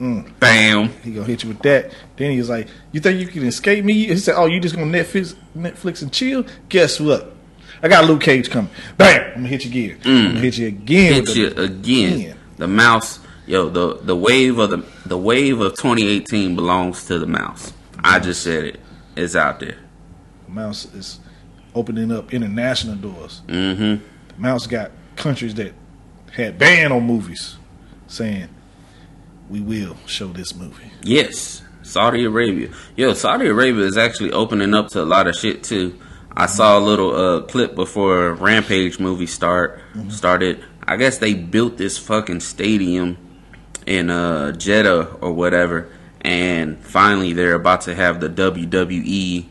Mm. Bam. He gonna hit you with that. Then he was like, "You think you can escape me?" He said, "Oh, you just gonna Netflix, Netflix and chill? Guess what? I got Luke Cage coming. Bam! I'm gonna hit you again. I'm gonna hit you again. Mm. Hit you the- again. The mouse, yo, the the wave of the the wave of 2018 belongs to the mouse. I just said it. It's out there. Mouse is opening up international doors. Mm-hmm. Mouse got countries that had ban on movies, saying, "We will show this movie." Yes, Saudi Arabia. Yo, Saudi Arabia is actually opening up to a lot of shit too. I saw a little uh, clip before Rampage movie start started. I guess they built this fucking stadium in uh, Jeddah or whatever, and finally they're about to have the WWE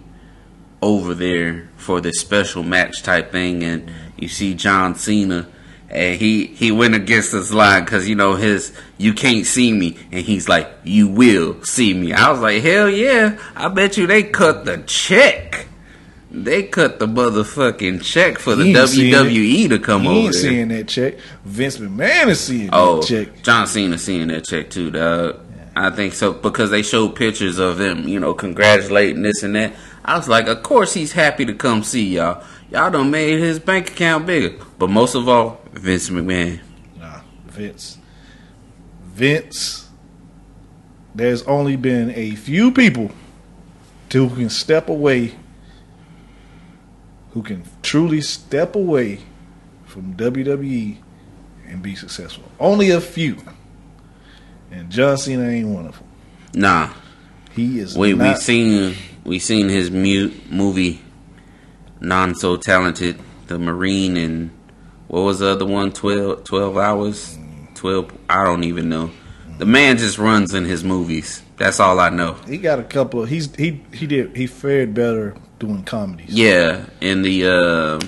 over there for this special match type thing, and you see John Cena. And he, he went against this line because you know his you can't see me and he's like you will see me. I was like hell yeah! I bet you they cut the check. They cut the motherfucking check for the He ain't seeing WWE to come he over ain't there. seeing that check. Vince McMahon is seeing Oh, that check. John Cena seeing that check too, dog. I think so because they showed pictures of them, you know, congratulating this and that. I was like, of course he's happy to come see y'all. Y'all done made his bank account bigger. But most of all, Vince McMahon. Nah, Vince. Vince. There's only been a few people who can step away, who can truly step away from WWE and be successful. Only a few. And John Cena ain't one of them. Nah, He is we we not. seen we seen his mute movie, non so talented, the Marine and what was the other one? 12, 12 hours, twelve. I don't even know. The man just runs in his movies. That's all I know. he got a couple of. He's he he did he fared better doing comedies. Yeah, in the uh,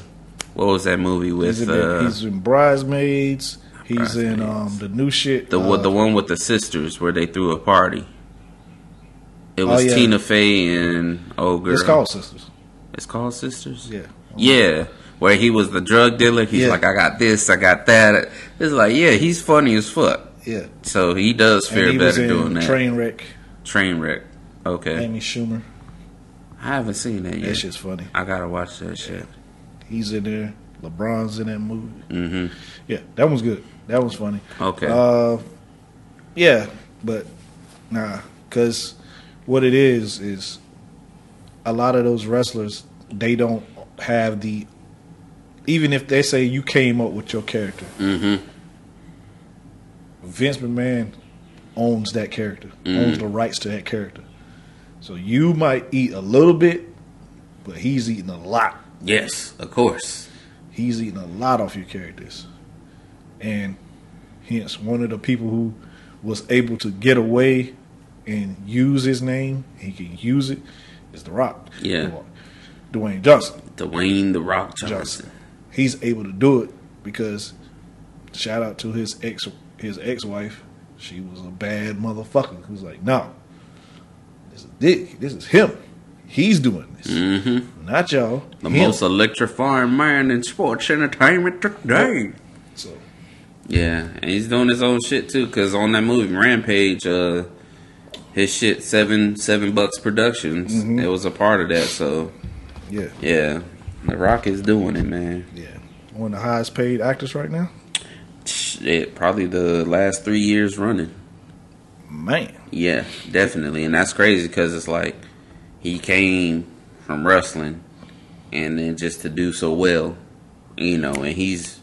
what was that movie He's with in, the- uh, he's in Bridesmaids. He's in um the new shit. the uh, the one with the sisters where they threw a party? It was Oh, yeah. Tina Fey and oh girl. It's called Sisters. It's called Sisters. Yeah. Yeah, where he was the drug dealer. He's Yeah. like, I got this, I got that. It's like, yeah, he's funny as fuck. Yeah. So he does And fare he was better in doing that. Train Wreck. Train wreck. Okay, Amy Schumer. I haven't seen that yet. That yet. shit's funny. I gotta watch that shit. He's in there. LeBron's in that movie. hmm Yeah, that one's good. That was funny. Okay. Uh, yeah, but nah, because what it is is a lot of those wrestlers they don't have the. Even if they say you came up with your character, hmm Vince McMahon owns that character, Mm-hmm. owns the rights to that character. So you might eat a little bit, but he's eating a lot. Yes, of course. He's eating a lot off your characters. And hence, one of the people who was able to get away and use his name, he can use it, is The Rock. Yeah. Dwayne Johnson. Dwayne the Rock Johnson. Johnson. He's able to do it because shout out to his ex his ex wife. She was a bad motherfucker who's like, no, this is Dick. This is him. He's doing this, hmm not y'all. The him. most electrifying man in sports entertainment today. Yeah, and he's doing his own shit too. Cause on that movie Rampage, uh, his shit seven seven bucks productions. Mhm. It was a part of that. So yeah, yeah, The Rock is doing it, man. yeah. One of the highest paid actors right now. Shit, probably the last three years running. Man, Yeah, definitely, and that's crazy because it's like he came from wrestling, and then just to do so well, you know, and he's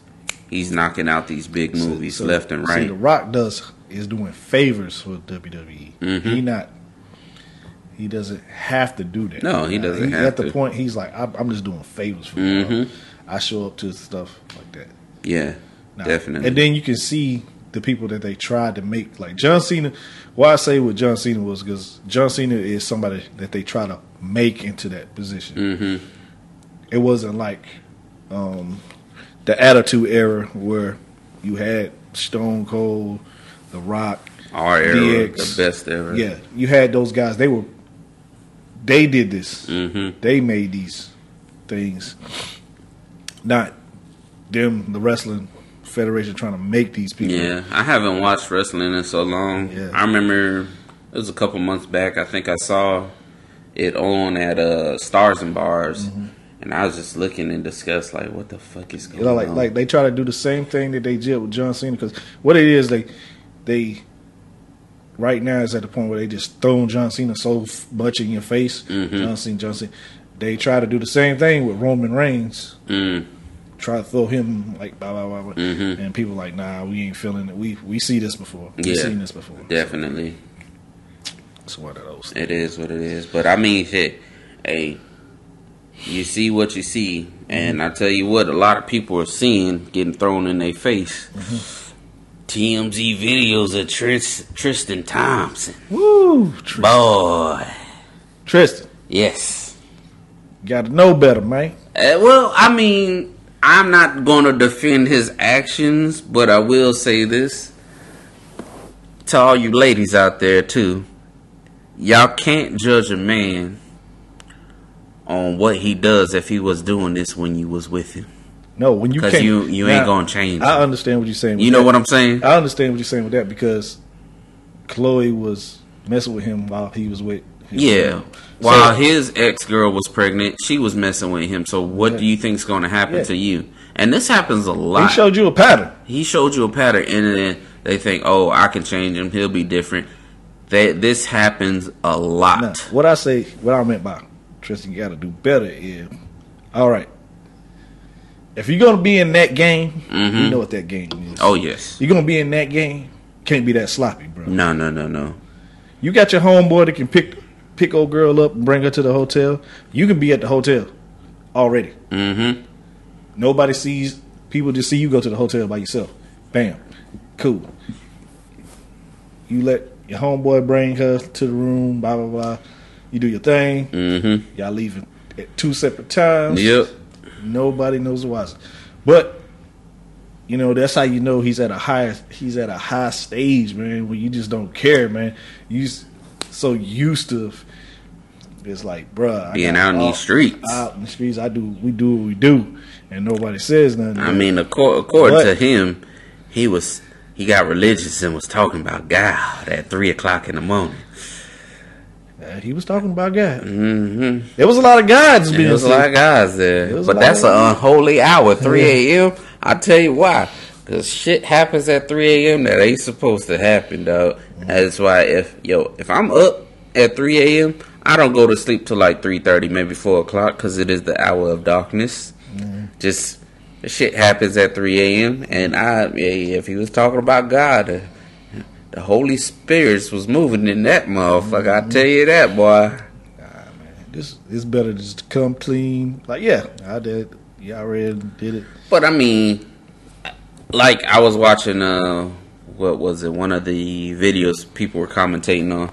he's knocking out these big movies So- left and See, right. the Rock does is doing favors for WWE. Mhm. He not. He doesn't have to do that. No, he doesn't He- have at the to. point he's like, I'm, I'm just doing favors for Mhm. I show up to stuff like that. yeah, Now, definitely. And then you can see the people that they tried to make like John Cena. Why I say what John Cena was because John Cena is somebody that they try to make into that position. Mm-hmm. It wasn't like um, the Attitude Era where you had Stone Cold, The Rock. Our era, DX. the best ever. Yeah, you had those guys. They were. They did this. Mm-hmm. They made these things. Not them, the wrestling federation, trying to make these people. Yeah, I haven't watched wrestling in so long. Yeah. I remember it was a couple months back. I think I saw it on at uh, Stars and Bars, and I was just looking in disgust, like, what the fuck is going You know, like on? like they try to do the same thing that they did with John Cena because what it is they they right now is at the point where they just throwing John Cena so much in your face. Mhm. John Cena, John Cena. They try to do the same thing with Roman Reigns. mm, Try to throw him like blah blah blah, blah. Mhm. and people like nah, we ain't feeling it. We we see this before. We Yeah. seen this before. definitely, It's one of those. it is what it is. But I mean, shit, hey, you see what you see, and I tell you what, a lot of people are seeing getting thrown in their face. TMZ videos of Tris, Tristan Thompson. Woo, Tr- Boy, Tristan, yes. got to know better, man. Uh, well, I mean, I'm not going to defend his actions, but I will say this to all you ladies out there too. Y'all can't judge a man on what he does if he was doing this when you was with him, No, when you because you you ain't gonna change. I understand what you're saying. You know that. what I'm saying? I understand what you're saying with that because Khloé was messing with him while he was with. His Yeah. So- While his ex girl was pregnant, she was messing with him. So what do you think's going to happen Yeah. to you? And this happens a lot. he showed you a pattern. he showed you a pattern and then they think oh i can change him he'll be different that this happens a lot Now, what I say, what I meant by Tristan, you got to do better is, all right. If you're gonna be in that game, you Mhm. know what that game is. oh yes you're gonna be in that game. Can't be that sloppy, bro. no no no no You got your homeboy that can pick pick old girl up and bring her to the hotel. You can be at the hotel already. mm-hmm Nobody sees. People just see you go to the hotel by yourself. Bam, cool. You let your homeboy bring her to the room. Blah blah blah. You do your thing. mm-hmm Y'all leaving at two separate times. yep Nobody knows why. But you know that's how you know he's at a high. He's at a high stage, man. When you just don't care, man. You so used to. It's like, bruh, I Being out in these streets. Out in the streets, I do. We do what we do, and nobody says nothing. i mean according, according But- to him he was he got religious and was talking about god at three o'clock in the morning Uh, he was talking about God. mm-hmm There was a lot of gods being There was a lot of guys There there, but that's an unholy hour, 3 a.m. I tell you why, because shit happens at 3 a.m. that ain't supposed to happen, dog. That's why if yo, if I'm up at 3 a.m., I don't go to sleep till like 3:30, maybe 4 o'clock, because it is the hour of darkness. Just shit happens at 3 a.m. And I, yeah, if he was talking about God, the Holy Spirit was moving in that motherfucker. I tell you that, boy. Nah, man. This it's better just to come clean. Like, yeah, I did. Yeah, I read, did it. But I mean, like I was watching uh what was it? One of the videos people were commentating on,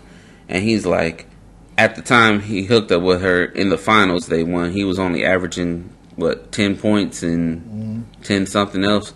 and he's like, at the time he hooked up with her in the finals, they won. He was only averaging what ten points and ten something else.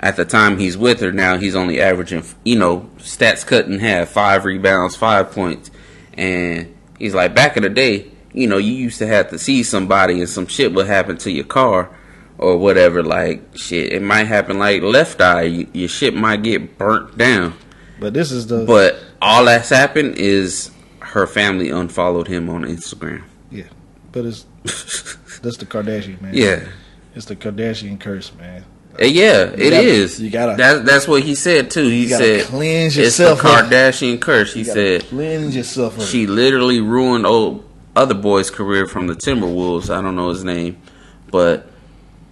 At the time he's with her now, he's only averaging you know stats cut in half, five rebounds, five points, and he's like back in the day. You know, you used to have to see somebody and some shit would happen to your car or whatever. Like shit, it might happen like left eye. You, your shit might get burnt down. But this is the But all that's happened is her family unfollowed him on Instagram. yeah. But it's that's the Kardashian man. Yeah, it's the Kardashian curse, man. Uh, yeah, it is. gotta- you gotta- That's that's what he said too. He said cleanse it's the yourself up. Kardashian curse. He said cleanse yourself. Up. she literally ruined old other boy's career from the Timberwolves. I don't know his name, but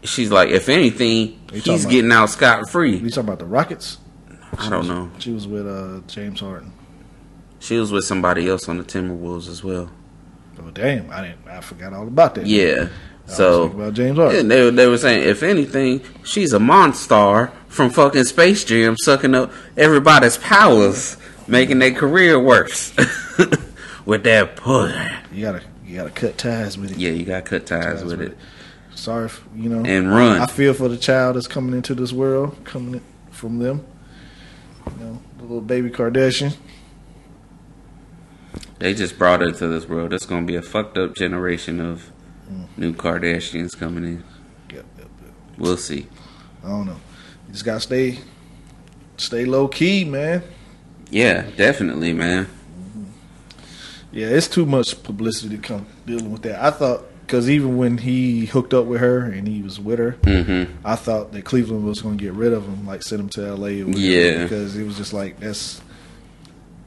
she's like, if anything, he's about- getting out scot free. You talking about the Rockets? I don't know. She was with uh, James Harden. She was with somebody else on the Timberwolves as well. Oh damn! I didn't. I forgot all about that. Yeah, So about James Harden. Yeah, they they were saying if anything, she's a monster from fucking Space Jam, sucking up everybody's powers, making their career worse with that pussy. You gotta you gotta cut ties with it. Yeah, you got to cut ties with it Sorry, f you know. and run. I feel for the child that's coming into this world, coming from them. You know, the little baby Kardashian. They just brought her to this world. It's gonna be a fucked up generation of new Kardashians coming in. Yep, yep, yep. We'll see. I don't know. You just gotta stay, stay low key, man. Yeah, definitely, man. Yeah, it's too much publicity to come dealing with that. I thought because even when he hooked up with her and he was with her, hmm I thought that Cleveland was going to get rid of him, like send him to L.A. Or whatever, Yeah. because it was just like that's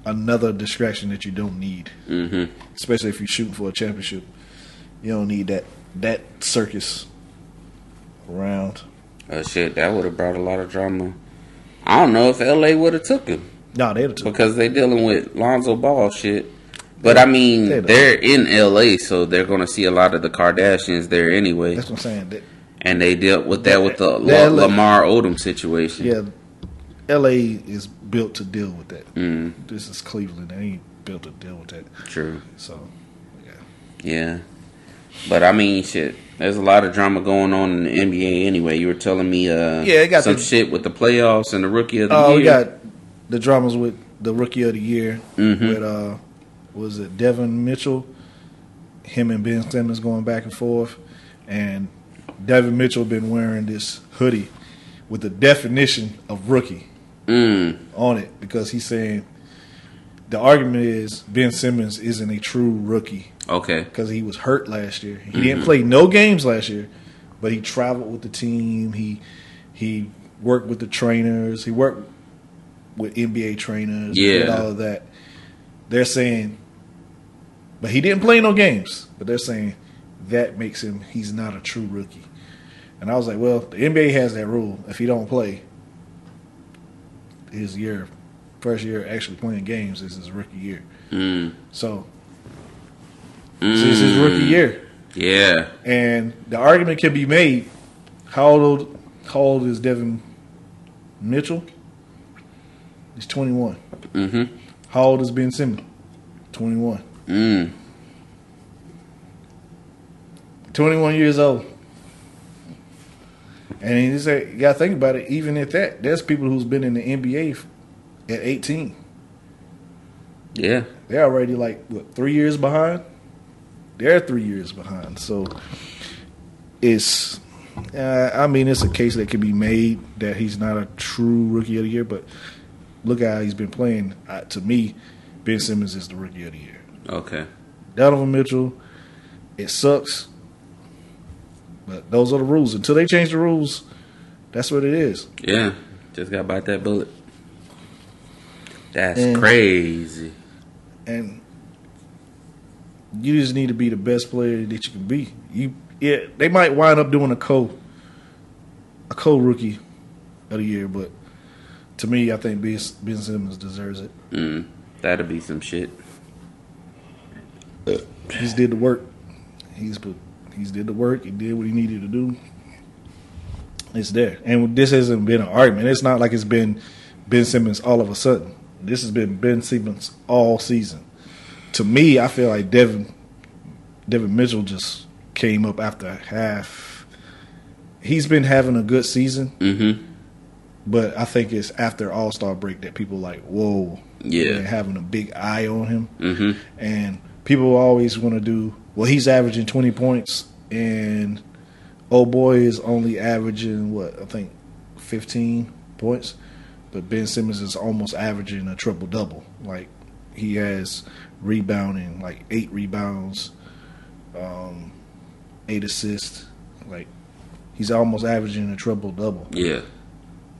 another distraction that you don't need, hmm especially if you're shooting for a championship. You don't need that that circus around. Oh shit, that would have brought a lot of drama. I don't know if LA would have took him No, they'd have took. because they dealing with Lonzo Ball shit. But I mean, they they're in LA, so they're gonna see a lot of the Kardashians there anyway. That's what I'm saying. That, And they dealt with that with the They're La- LA. Lamar Odom situation. yeah, L.A. is built to deal with that. Mm, This is Cleveland. They ain't built to deal with that. true. So, yeah. Yeah. But I mean, shit. There's a lot of drama going on in the NBA anyway. You were telling me, uh, Yeah, got some the- shit with the playoffs and the rookie of the Oh, year. Oh, we got the dramas with the rookie of the year Mhm. with uh, was it Devin Mitchell? Him and Ben Simmons going back and forth, and Devin Mitchell been wearing this hoodie with the definition of rookie Mm, on it because he's saying the argument is Ben Simmons isn't a true rookie okay. because he was hurt last year. He didn't mm-hmm. play no games last year, but he traveled with the team. He he worked with the trainers. He worked with NBA trainers. Yeah. all of that. They're saying, but he didn't play no games. But they're saying that makes him he's not a true rookie. And I was like, well, the NBA has that rule. If he don't play, his year, first year actually playing games is his rookie year. Mm, So this is his rookie mm. year. Yeah. And the argument can be made: How old? How old is Devin Mitchell? He's twenty one. Mm-hmm. How old is Ben Simmons? Twenty one. Mm. Twenty one years old. And you say you gotta think about it. Even at that, there's people who's been in the NBA at eighteen. Yeah. They're already like what three years behind. They're three years behind. So it's, uh, I mean, it's a case that can be made that he's not a true rookie of the year. But look at how he's been playing. Uh, to me, Ben Simmons is the rookie of the year. Okay. Donovan Mitchell, it sucks, but those are the rules. Until they change the rules, that's what it is. Yeah. Just got to bite that bullet. That's And- crazy. and you just need to be the best player that you can be. You, yeah, they might wind up doing a co, a co rookie of the year, but to me, I think Ben, ben Simmons deserves it. Mm. That'll be some shit. He's did the work. He's put, he's did the work. He did what he needed to do. It's there, and this hasn't been an argument. It's not like it's been Ben Simmons all of a sudden. This has been Ben Simmons all season. To me, I feel like Devin Devin Mitchell just came up after half. He's been having a good season, Mm-hmm. but I think it's after All Star break that people like, whoa, Yeah. they're having a big eye on him Mm-hmm. and people always want to do well he's averaging 20 points and oh boy is only averaging what i think 15 points but ben simmons is almost averaging a triple double like he has rebounding like eight rebounds um eight assists like he's almost averaging a triple double Yeah.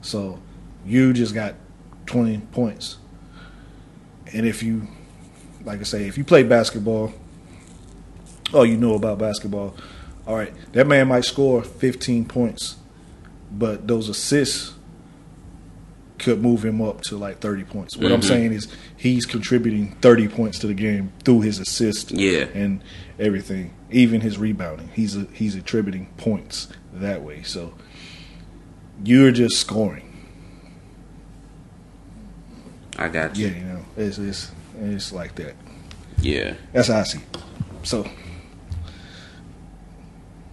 so you just got 20 points. And if you, like I say, if you play basketball, oh, you know about basketball, all right, that man might score 15 points, but those assists could move him up to like 30 points. What I'm mm-hmm. saying is he's contributing 30 points to the game through his assist Yeah. and everything, even his rebounding. He's a, he's attributing points that way. So you're just scoring. I got you. Yeah, you know, it's it's it's like that. Yeah. That's how I see. It. So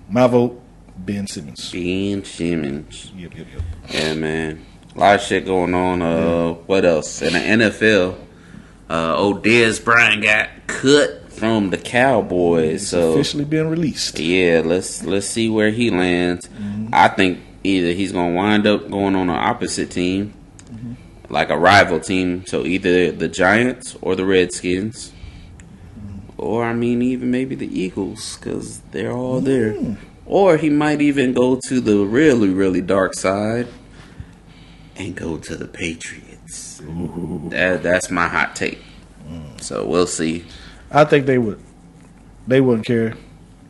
my vote, Ben Simmons. Ben Simmons. Yep, yep, yep. Yeah, man. A lot of shit going on. Uh, what else? In the NFL, uh, Dez Bryant got cut from the Cowboys. So Officially been released. yeah, let's let's see where he lands. I think either he's gonna wind up going on an opposite team, like a rival team. So either the Giants or the Redskins, or I mean even maybe the Eagles because they're all there. Or he might even go to the really really dark side and go to the Patriots. That that's my hot take. So we'll see. I think they would. They wouldn't care.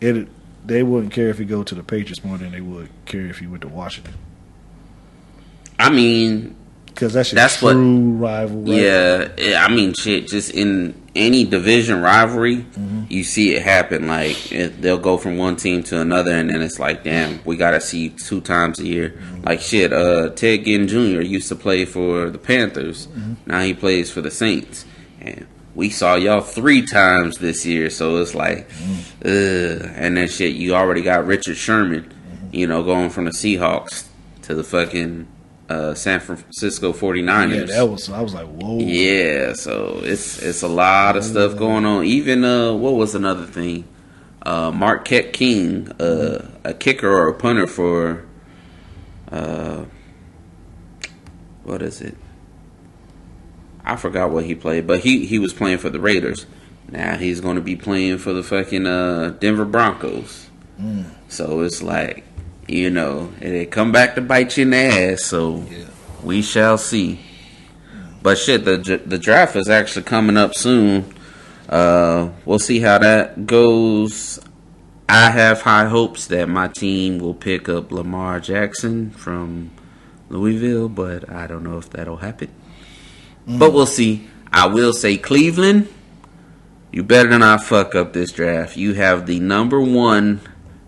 It. They wouldn't care if he go to the Patriots more than they would care if he went to Washington. I mean, Because that's That's what- rival. right? Yeah, yeah, I mean, shit. Just in any division rivalry, Mm-hmm. you see it happen. Like it, they'll go from one team to another, and then it's like, damn, we got to see two times a year. Mm-hmm. Like shit. Uh, Ted Ginn Jr. used to play for the Panthers. Mm-hmm. Now he plays for the Saints, and we saw y'all three times this year. So it's like, Mm-hmm. ugh. And then shit, you already got Richard Sherman. Mm-hmm. You know, going from the Seahawks to the fucking uh, San Francisco 49ers. Yeah, that was. I was like, whoa. Yeah, so it's it's a lot of stuff going on. Even uh, what was another thing? Uh, Marquette King, uh, a kicker or a punter for, uh, what is it? I forgot what he played, but he he was playing for the Raiders. Now he's going to be playing for the fucking uh, Denver Broncos. So it's like, you know, it come back to bite you in the ass. So Yeah. we shall see. But shit, the the draft is actually coming up soon. Uh, we'll see how that goes. I have high hopes that my team will pick up Lamar Jackson from Louisville, but I don't know if that'll happen. But we'll see. I will say Cleveland, you better not fuck up this draft. You have the number one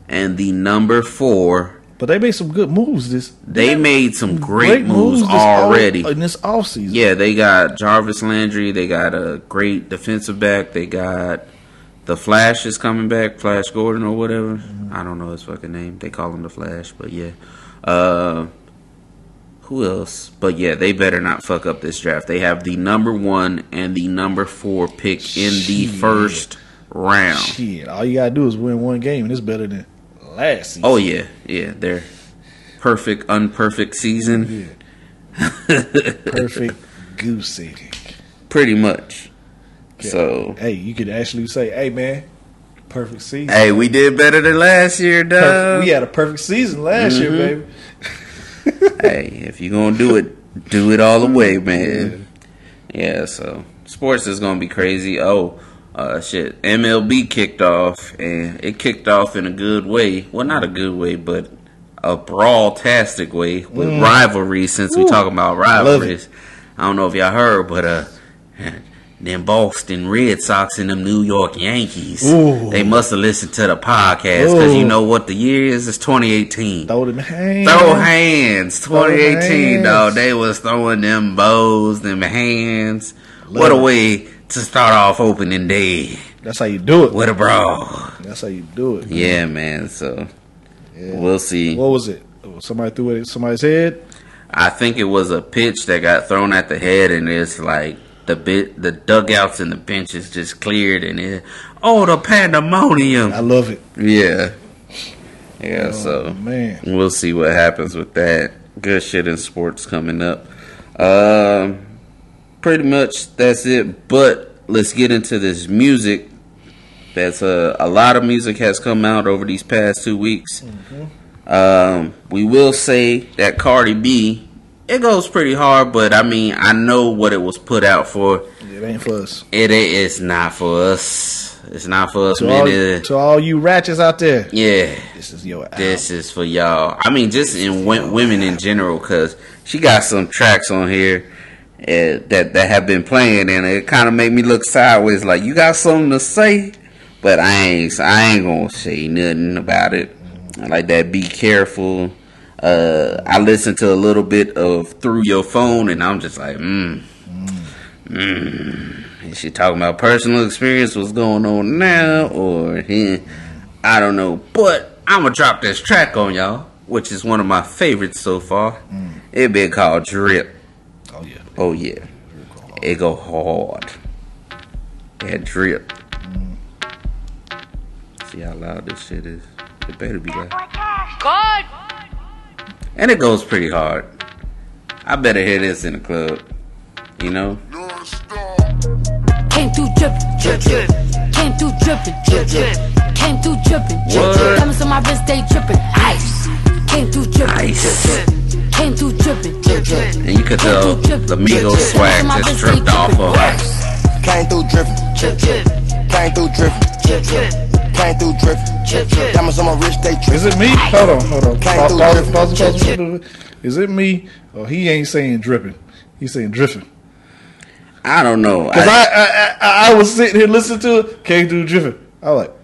and the number four. But they made some good moves. This They made some great, moves, this already. off- in this offseason. Yeah, they got Jarvis Landry. They got a great defensive back. They got the Flash is coming back, Flash Gordon or whatever. I don't know his fucking name. They call him the Flash, but yeah. Uh, who else? But yeah, they better not fuck up this draft. They have the number one and the number four pick in the first round. Shit, all you gotta do is win one game, and it's better than last season. Oh yeah, yeah. They're perfect, unperfect season. perfect goose egg. Pretty much. So Hey, you could actually say, "Hey, man, perfect season." Hey, we did better than last year, dog. we had a perfect season last year, Mm-hmm. baby. hey, if you're gonna do it, do it all the way, man. Yeah, so sports is gonna be crazy. Oh, uh, shit, MLB kicked off, and it kicked off in a good way. Well, not a good way, but a brawl-tastic way with rivalry. Since we talking about Mm. love rivalries, I don't know if y'all heard, but uh, them Boston Red Sox and them New York Yankees, Ooh. they must have listened to the podcast because you know what the year is? It's 2018. Throw them hands. Throw hands, 2018, hands. dog. They was throwing them bows, them hands. what a Love way to start off opening day That's how you do it. with a brawl. That's how you do it. Yeah, man. So Yeah. we'll see. What was it? Somebody threw it at somebody's head. I think it was a pitch that got thrown at the head, and it's like the bit, the dugouts and the benches just cleared, and it, oh, the pandemonium. I love it. Yeah, yeah. Oh, so man, We'll see what happens with that. Good shit in sports coming up. Um, pretty much that's it. But let's get into this music. That's a a lot of music has come out over these past two weeks. Um, we will say that Cardi B, it goes pretty hard, but I mean, I know what it was put out for. it ain't for us. It is not for us. It's not for us To all, men. to all you ratchets out there, yeah, this is your album. this is for y'all. I mean, just in women in general, because she got some tracks on here uh, that that have been playing, and it kind of made me look sideways. Like you got something to say, but I ain't. I ain't gonna say nothing about it. Like that. Be careful. Uh, I listened to a little bit of through your phone, and I'm just like, mm, mm. Is she talking about personal experience? What's going on now, or eh, I don't know. But I'm gonna drop this track on y'all, which is one of my favorites so far. It been called Drip. Oh yeah. It go hard. That drip. See how loud this shit is. It better be loud. God. And it goes pretty hard. I better hear this in the club. You know? Came through drippin', drip, drip. Came through drippin', drip, drip. Came through drippin', drip, drip. Diamonds on my wrist, they drippin', ice. Came through drippin', Ice. drip, drip. Came through drippin', drip, drip. And you could tell the Migos swag just dripped off of her. Came through drippin', Drip, drip, came through drippin', drip, drip, came through drippin'. drip, drip. Diamonds on my wrist, they Is it me? Hold on, hold on. Can't Pause, do pause, dripping. pause, pause, pause, pause. Is it me? Or he ain't saying dripping. He's saying dripping. I don't know. Because I, I, I, I, I was sitting here listening to it, came through dripping. I was like,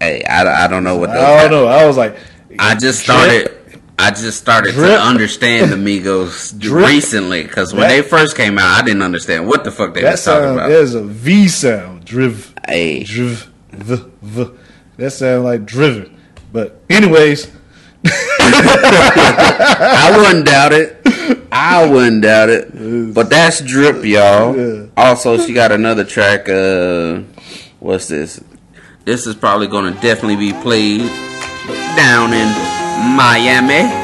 hey, I, I don't know what the I don't know. I was like, I just Drip. started. I just started Drip. to understand the Migos Drip. recently because when That- they first came out, I didn't understand what the fuck they was talking about. there's a V sound. Driv. Hey. Driv. V. V. That sounds like driven. But, anyways, I wouldn't doubt it. I wouldn't doubt it. But that's drip, y'all. Yeah. Also, she got another track. Uh, what's this? This is probably going to definitely be played down in Miami.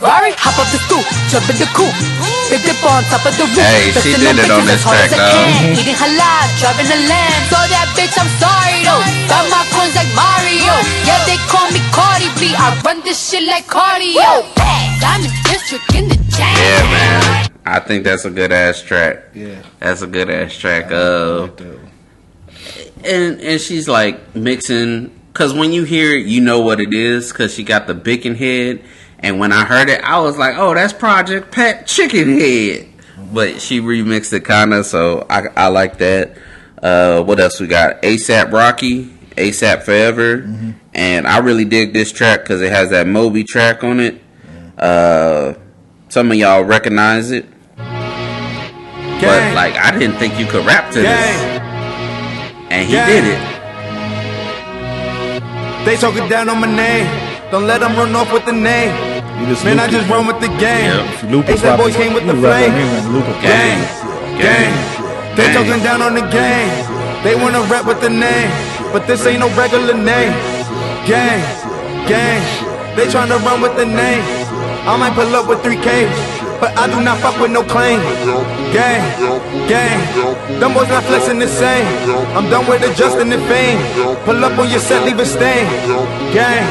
Ferrari, hop up the stoop, jump in the coupe, big dip on top of the roof. Hey, she did it on this track, as I though. Eating halal, driving a lamb. So that bitch, I'm sorry though. Got my coins like Mario. Yeah, they call me Cardi B. I run this shit like cardio. Diamond District in the jam. Yeah, man. I think that's a good ass track. yeah. That's a good ass track. Uh, and and she's like mixing because when you hear it, you know what it is because she got the Bickenhead. And when I heard it, I was like, "Oh, that's Project Pat Chicken Head." But she remixed it kind of, so I I like that. Uh, what else we got? ASAP Rocky, ASAP Forever, and I really dig this track because it has that Moby track on it. Uh, some of y'all recognize it, but like I didn't think you could rap to this, and he Gang. did it. they talking down on my name. Don't let them run off with the name. Man, I just run with the game. You loop ASAP boys came with the flame. him and loop it Gang, gang. They talking down on the game. They wanna rap with the name, but this ain't no regular name. Gang, gang. They tryna run with the name. I might pull up with 3K, but I do not fuck with no claim. Gang, gang. Them boys not flexing the same. I'm done with adjusting the fame. Pull up on your set, leave a stain. Gang,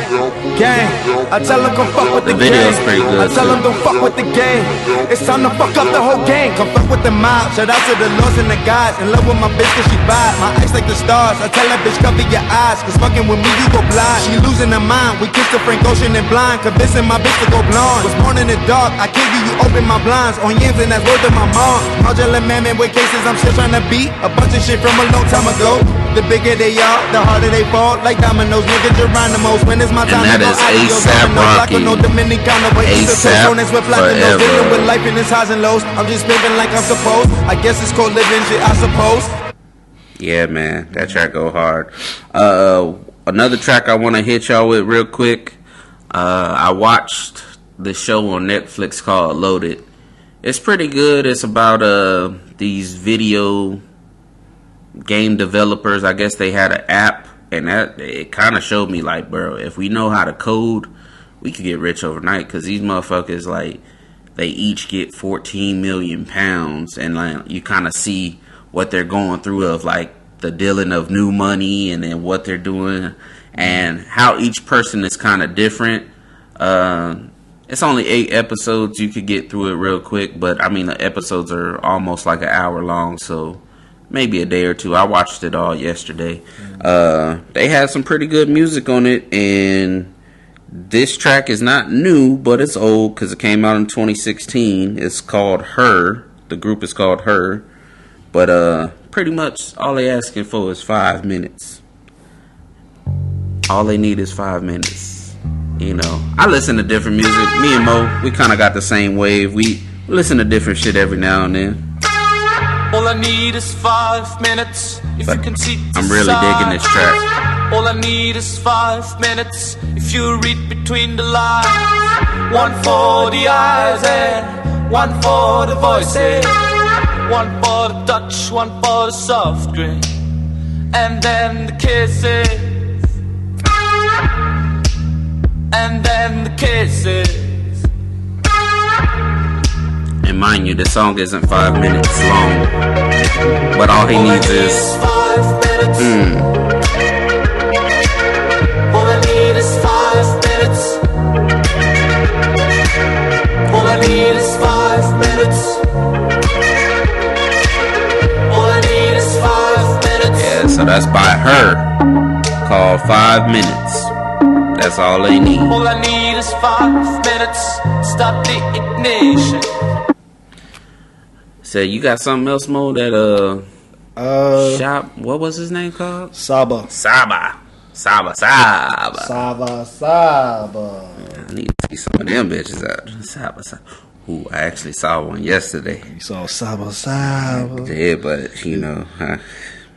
gang. I tell them come fuck with the, The good, I tell them don't fuck with the game. It's time to fuck up the whole gang. Come fuck with the mob. Shout out to the lords and the gods. In love with my bitch cause she vibe. My eyes like the stars. I tell that bitch cover your eyes. Cause fucking with me you go blind. She losing her mind. We kissed the Frank Ocean and blind. Convincing my bitch to go blonde. Was born in the dark. I can't give you open my blinds. On yams and that's word to my mom. Modular man with cases I'm still trying to beat. A bunch of shit from a long time ago. The bigger they are, the harder they fall. Like dominoes, nigga Geronimo's. When it's my And time that to go is adios. A$AP Dominoes, like Rocky. no Dominicano, but East Coast A$AP on this with platinum. forever. Dealing with life in its highs and lows. I'm just living like I'm supposed. I guess it's called living shit, I suppose. Yeah, man, that track go hard. Uh, another track I want to hit y'all with real quick. Uh, I watched the show on Netflix called Loaded, It's pretty good. It's about uh these video game developers. I guess they had an app, and that it kind of showed me like, bro, if we know how to code, we could get rich overnight. Because these motherfuckers like they each get 14 million pounds, and like you kind of see what they're going through of like the dealing of new money and then what they're doing and how each person is kind of different. Uh, it's only eight episodes. You could get through it real quick, but I mean the episodes are almost like an hour long, so maybe a day or two. I watched it all yesterday. Uh, they had some pretty good music on it, and this track is not new, but it's old because it came out in 2016. It's called Her. The group is called Her, but uh, pretty much all they asking for is five minutes. All they need is five minutes. You know, I listen to different music. Me and Mo, we kind of got the same wave. We listen to different shit every now and then. All I need is five minutes. If But you can see I'm really digging this track. All I need is five minutes. If you read between the lines, one for the eyes and one for the voices, one for the touch, one for the soft grin, and then the kisses, and then the kisses. And mind you, the song isn't five minutes long, but all he All needs need is five minutes. mm, All I need is five minutes. All I need is five minutes. All I need is five minutes. yeah. So that's by her, called Five Minutes. That's all they need. All I need is five minutes. Stop the ignition. So you got something else, Mo? That uh, Uh, shop. What was his name called? Saba. Saba. Saba. Saba. Saba, Saba. I need to see some of them bitches out. Saba. Saba. Ooh, I actually saw one yesterday. You saw Saba, Saba. Yeah, but you know, huh?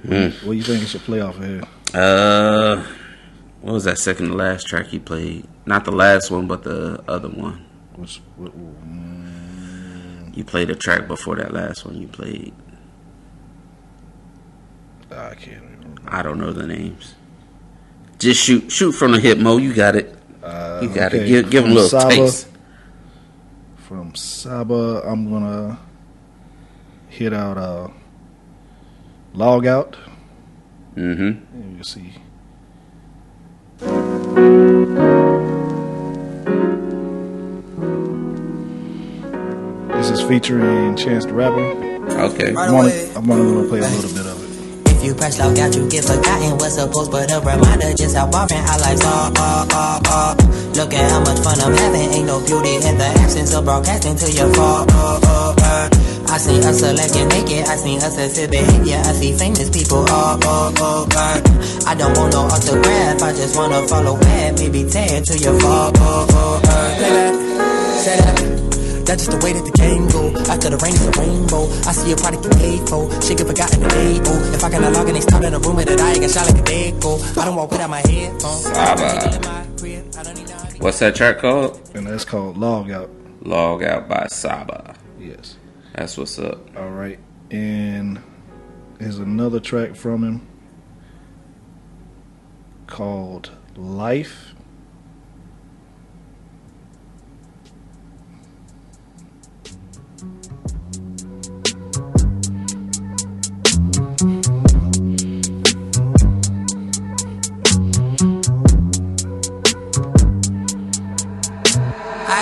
Mm. What do you think it should play off of here? Uh, what was that second to last track he played? Not the last one, but the other one. Which, what, mm, You played a track before that last one you played. I can't remember. I don't know the names. Just shoot, shoot from the hip, Mo. You got it. Uh, You got it. Give, give him a little Saba, taste. From Saba, I'm gonna hit out uh, Log Out. Mm-hmm. And you see. This is featuring Chance the Rapper. Okay. I'm only, I'm gonna play a little bit of it. If you press log out, you get forgotten what's supposed, but a reminder just how boring our lives are. are, are, are. Look at how much fun I'm having. Ain't no beauty in the absence of broadcasting to your fall. I see us selecting naked. I see us as behavior. I see famous people all over. I don't want no autograph. I just wanna follow bad. Maybe tag to your fall. Uh. Say that. Say that. That's just the way that the game go. After the rain is a rainbow. I see a product you paid for. She get forgotten the day. Oh, if I can log in, they start in a room that I get shot like a deco. I don't walk without my headphones. Saba. What's that track called? And that's called Log Out. Log Out by Saba. Yes. That's what's up. All right. And there's another track from him called Life.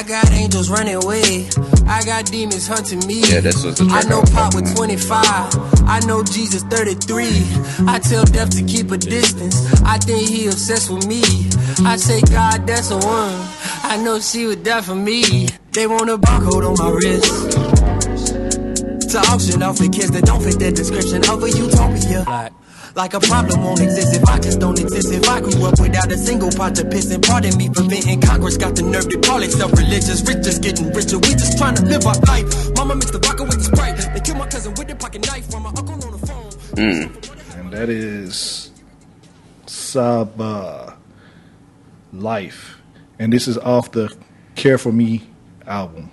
I got angels running away. I got demons hunting me. Yeah, that's was the I track I know was Pop with 25. I know Jesus 33. I tell death to keep a distance. I think he obsessed with me. I say, God, that's a one. I know she would die for me. They want a barcode on my wrist. To auction off the kids that don't fit the description of a utopia. Like a problem won't exist if I just don't exist. If I grew up without a single pot to piss and pardon me preventing Congress got the nerve to call itself religious. Rich just getting richer. We just trying to live our life. Mama mixed the vodka with the sprite. They killed my cousin with their pocket knife from my uncle on the phone. Mm. And that is Saba Life. And this is off the Care For Me album.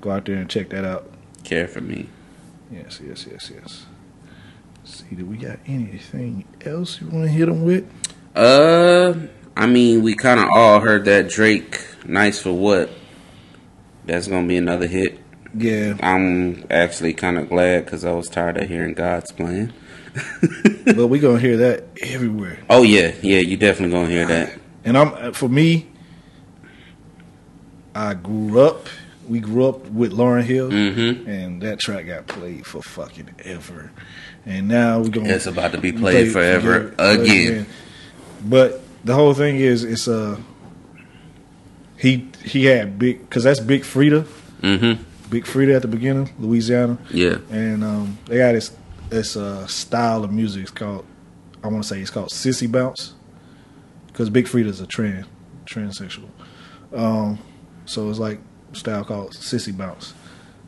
Go out there and check that out. Care for me. Yes, yes, yes, yes. See, do we got anything else you want to hit them with? Uh, I mean, we kind of all heard that Drake "Nice for What." That's gonna be another hit. Yeah, I'm actually kind of glad because I was tired of hearing God's plan. but we gonna hear that everywhere. Oh yeah, yeah, you definitely gonna hear that. And I'm for me, I grew up. We grew up with Lauryn Hill, Mm-hmm. and that track got played for fucking ever. And now we're gonna It's about to be played forever again. But the whole thing is, it's uh he he had big because that's Big Freedia, Mm-hmm. Big Freedia at the beginning, Louisiana, Yeah. and um, they got this this uh, style of music. It's called I want to say it's called sissy bounce because Big Freedia's a trans transsexual. Um, so it's like style called sissy bounce.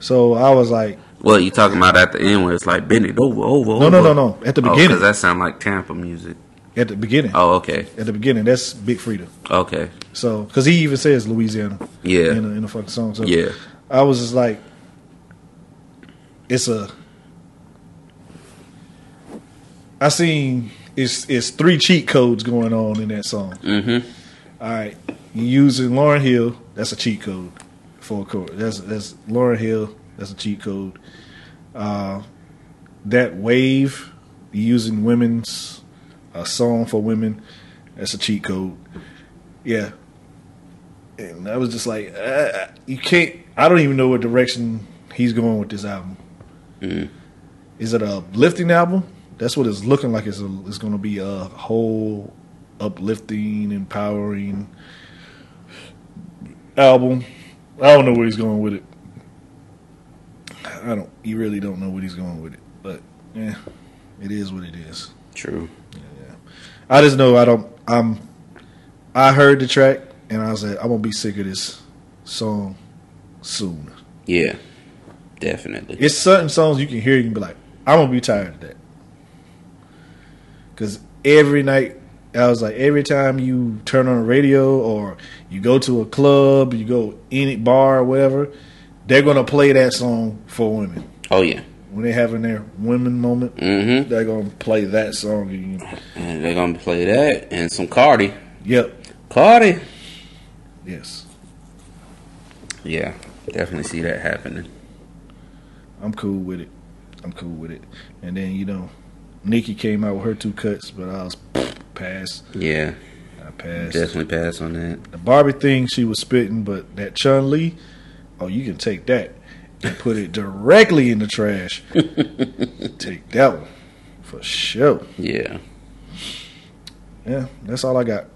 So I was like, Well, you talking about at the end where it's like bend it over, over, no, over. no, no, no. At the Oh, beginning, because that sound like Tampa music. at the beginning, Oh, okay, at the beginning, that's Big Freedia. okay, So because he even says Louisiana yeah, in, a, in the fucking song. So yeah, I was just like, it's a. I seen it's it's three cheat codes going on in that song. mm-hmm. All right, you using Lauryn Hill, that's a cheat code for a chord. That's that's Lauryn Hill, that's a cheat code. Uh, that wave, using women's a song for women, that's a cheat code. Yeah, and I was just like, uh, you can't. I don't even know what direction he's going with this album. Mm. Is it a lifting album? That's what it's looking like. It's, a, it's going to be a whole uplifting, empowering album. I don't know where he's going with it. I don't. You really don't know what he's going with it, but yeah, it is what it is. true. I just know I don't. I'm. I heard the track and I was like, I'm gonna be sick of this song soon. Yeah, definitely. It's certain songs you can hear, you can be like, I'm gonna be tired of that. Cause every night, I was like, every time you turn on the radio or you go to a club, you go any bar or whatever, they're gonna play that song for women. Oh yeah, When they're having their women moment, mm-hmm. they're gonna play that song. And they're gonna play that and some Cardi. Yep. Cardi. Yes. Yeah, definitely see that happening. I'm cool with it. I'm cool with it. And then you know, Nicki came out with her two cuts, but I was pass. Yeah, I passed. definitely pass on that. The Barbie thing she was spitting, but that Chun Li, oh, you can take that and put it directly in the trash. take that one for sure. Yeah. Yeah, that's all I got.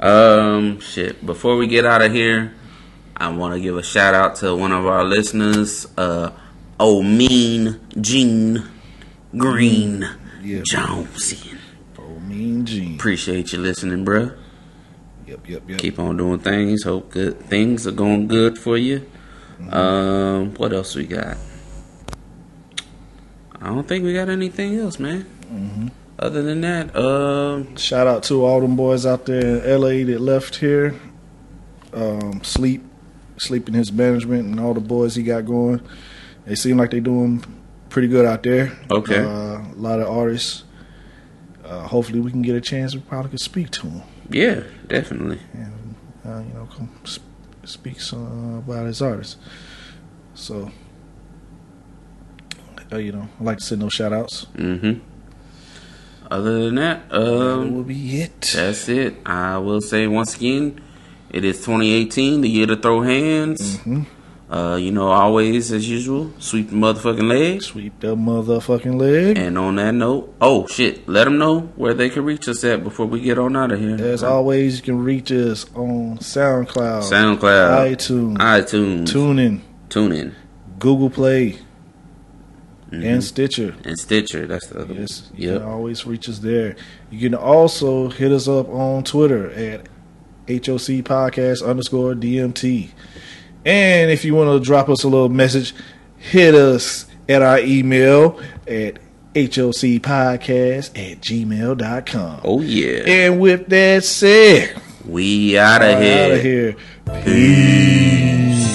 Um, shit. Before we get out of here, I want to give a shout out to one of our listeners, uh, Oh Mean Gene Green Yeah, Jonesy. oh, Mean Gene. Appreciate you listening, bruh. Yep, yep, yep. Keep on doing things. Hope good things are going good for you. Um, what else we got? I don't think we got anything else, man. Other than that, um, Shout out to all them boys out there in LA that left here. Um, sleep, sleep in his management and all the boys he got going. They seem like they doing pretty good out there. Okay. Uh, a lot of artists. Uh, hopefully, we can get a chance. We probably could speak to them. yeah, definitely. and uh, you know come sp- speak some about his artists. So, uh, you know, I like to send those shout outs. Mm-hmm. Other than that, that um, will be it. that's it. I will say once again, it is 2018, the year to throw hands. Mhm. Uh, you know, always as usual, sweep the motherfucking legs. Sweep that motherfucking leg. And on that note, oh shit, let them know where they can reach us at before we get on out of here. As always, you can reach us on SoundCloud, SoundCloud, iTunes, iTunes, TuneIn, TuneIn, Google Play, Mhm. and Stitcher. and Stitcher. That's the other Yes, one. you Yep. can always reach us there. You can also hit us up on Twitter at HOC Podcast underscore DMT. And if you want to drop us a little message, hit us at our email at HOCpodcast at gmail.com. Oh yeah. And with that said, We out of out here. of here. Peace.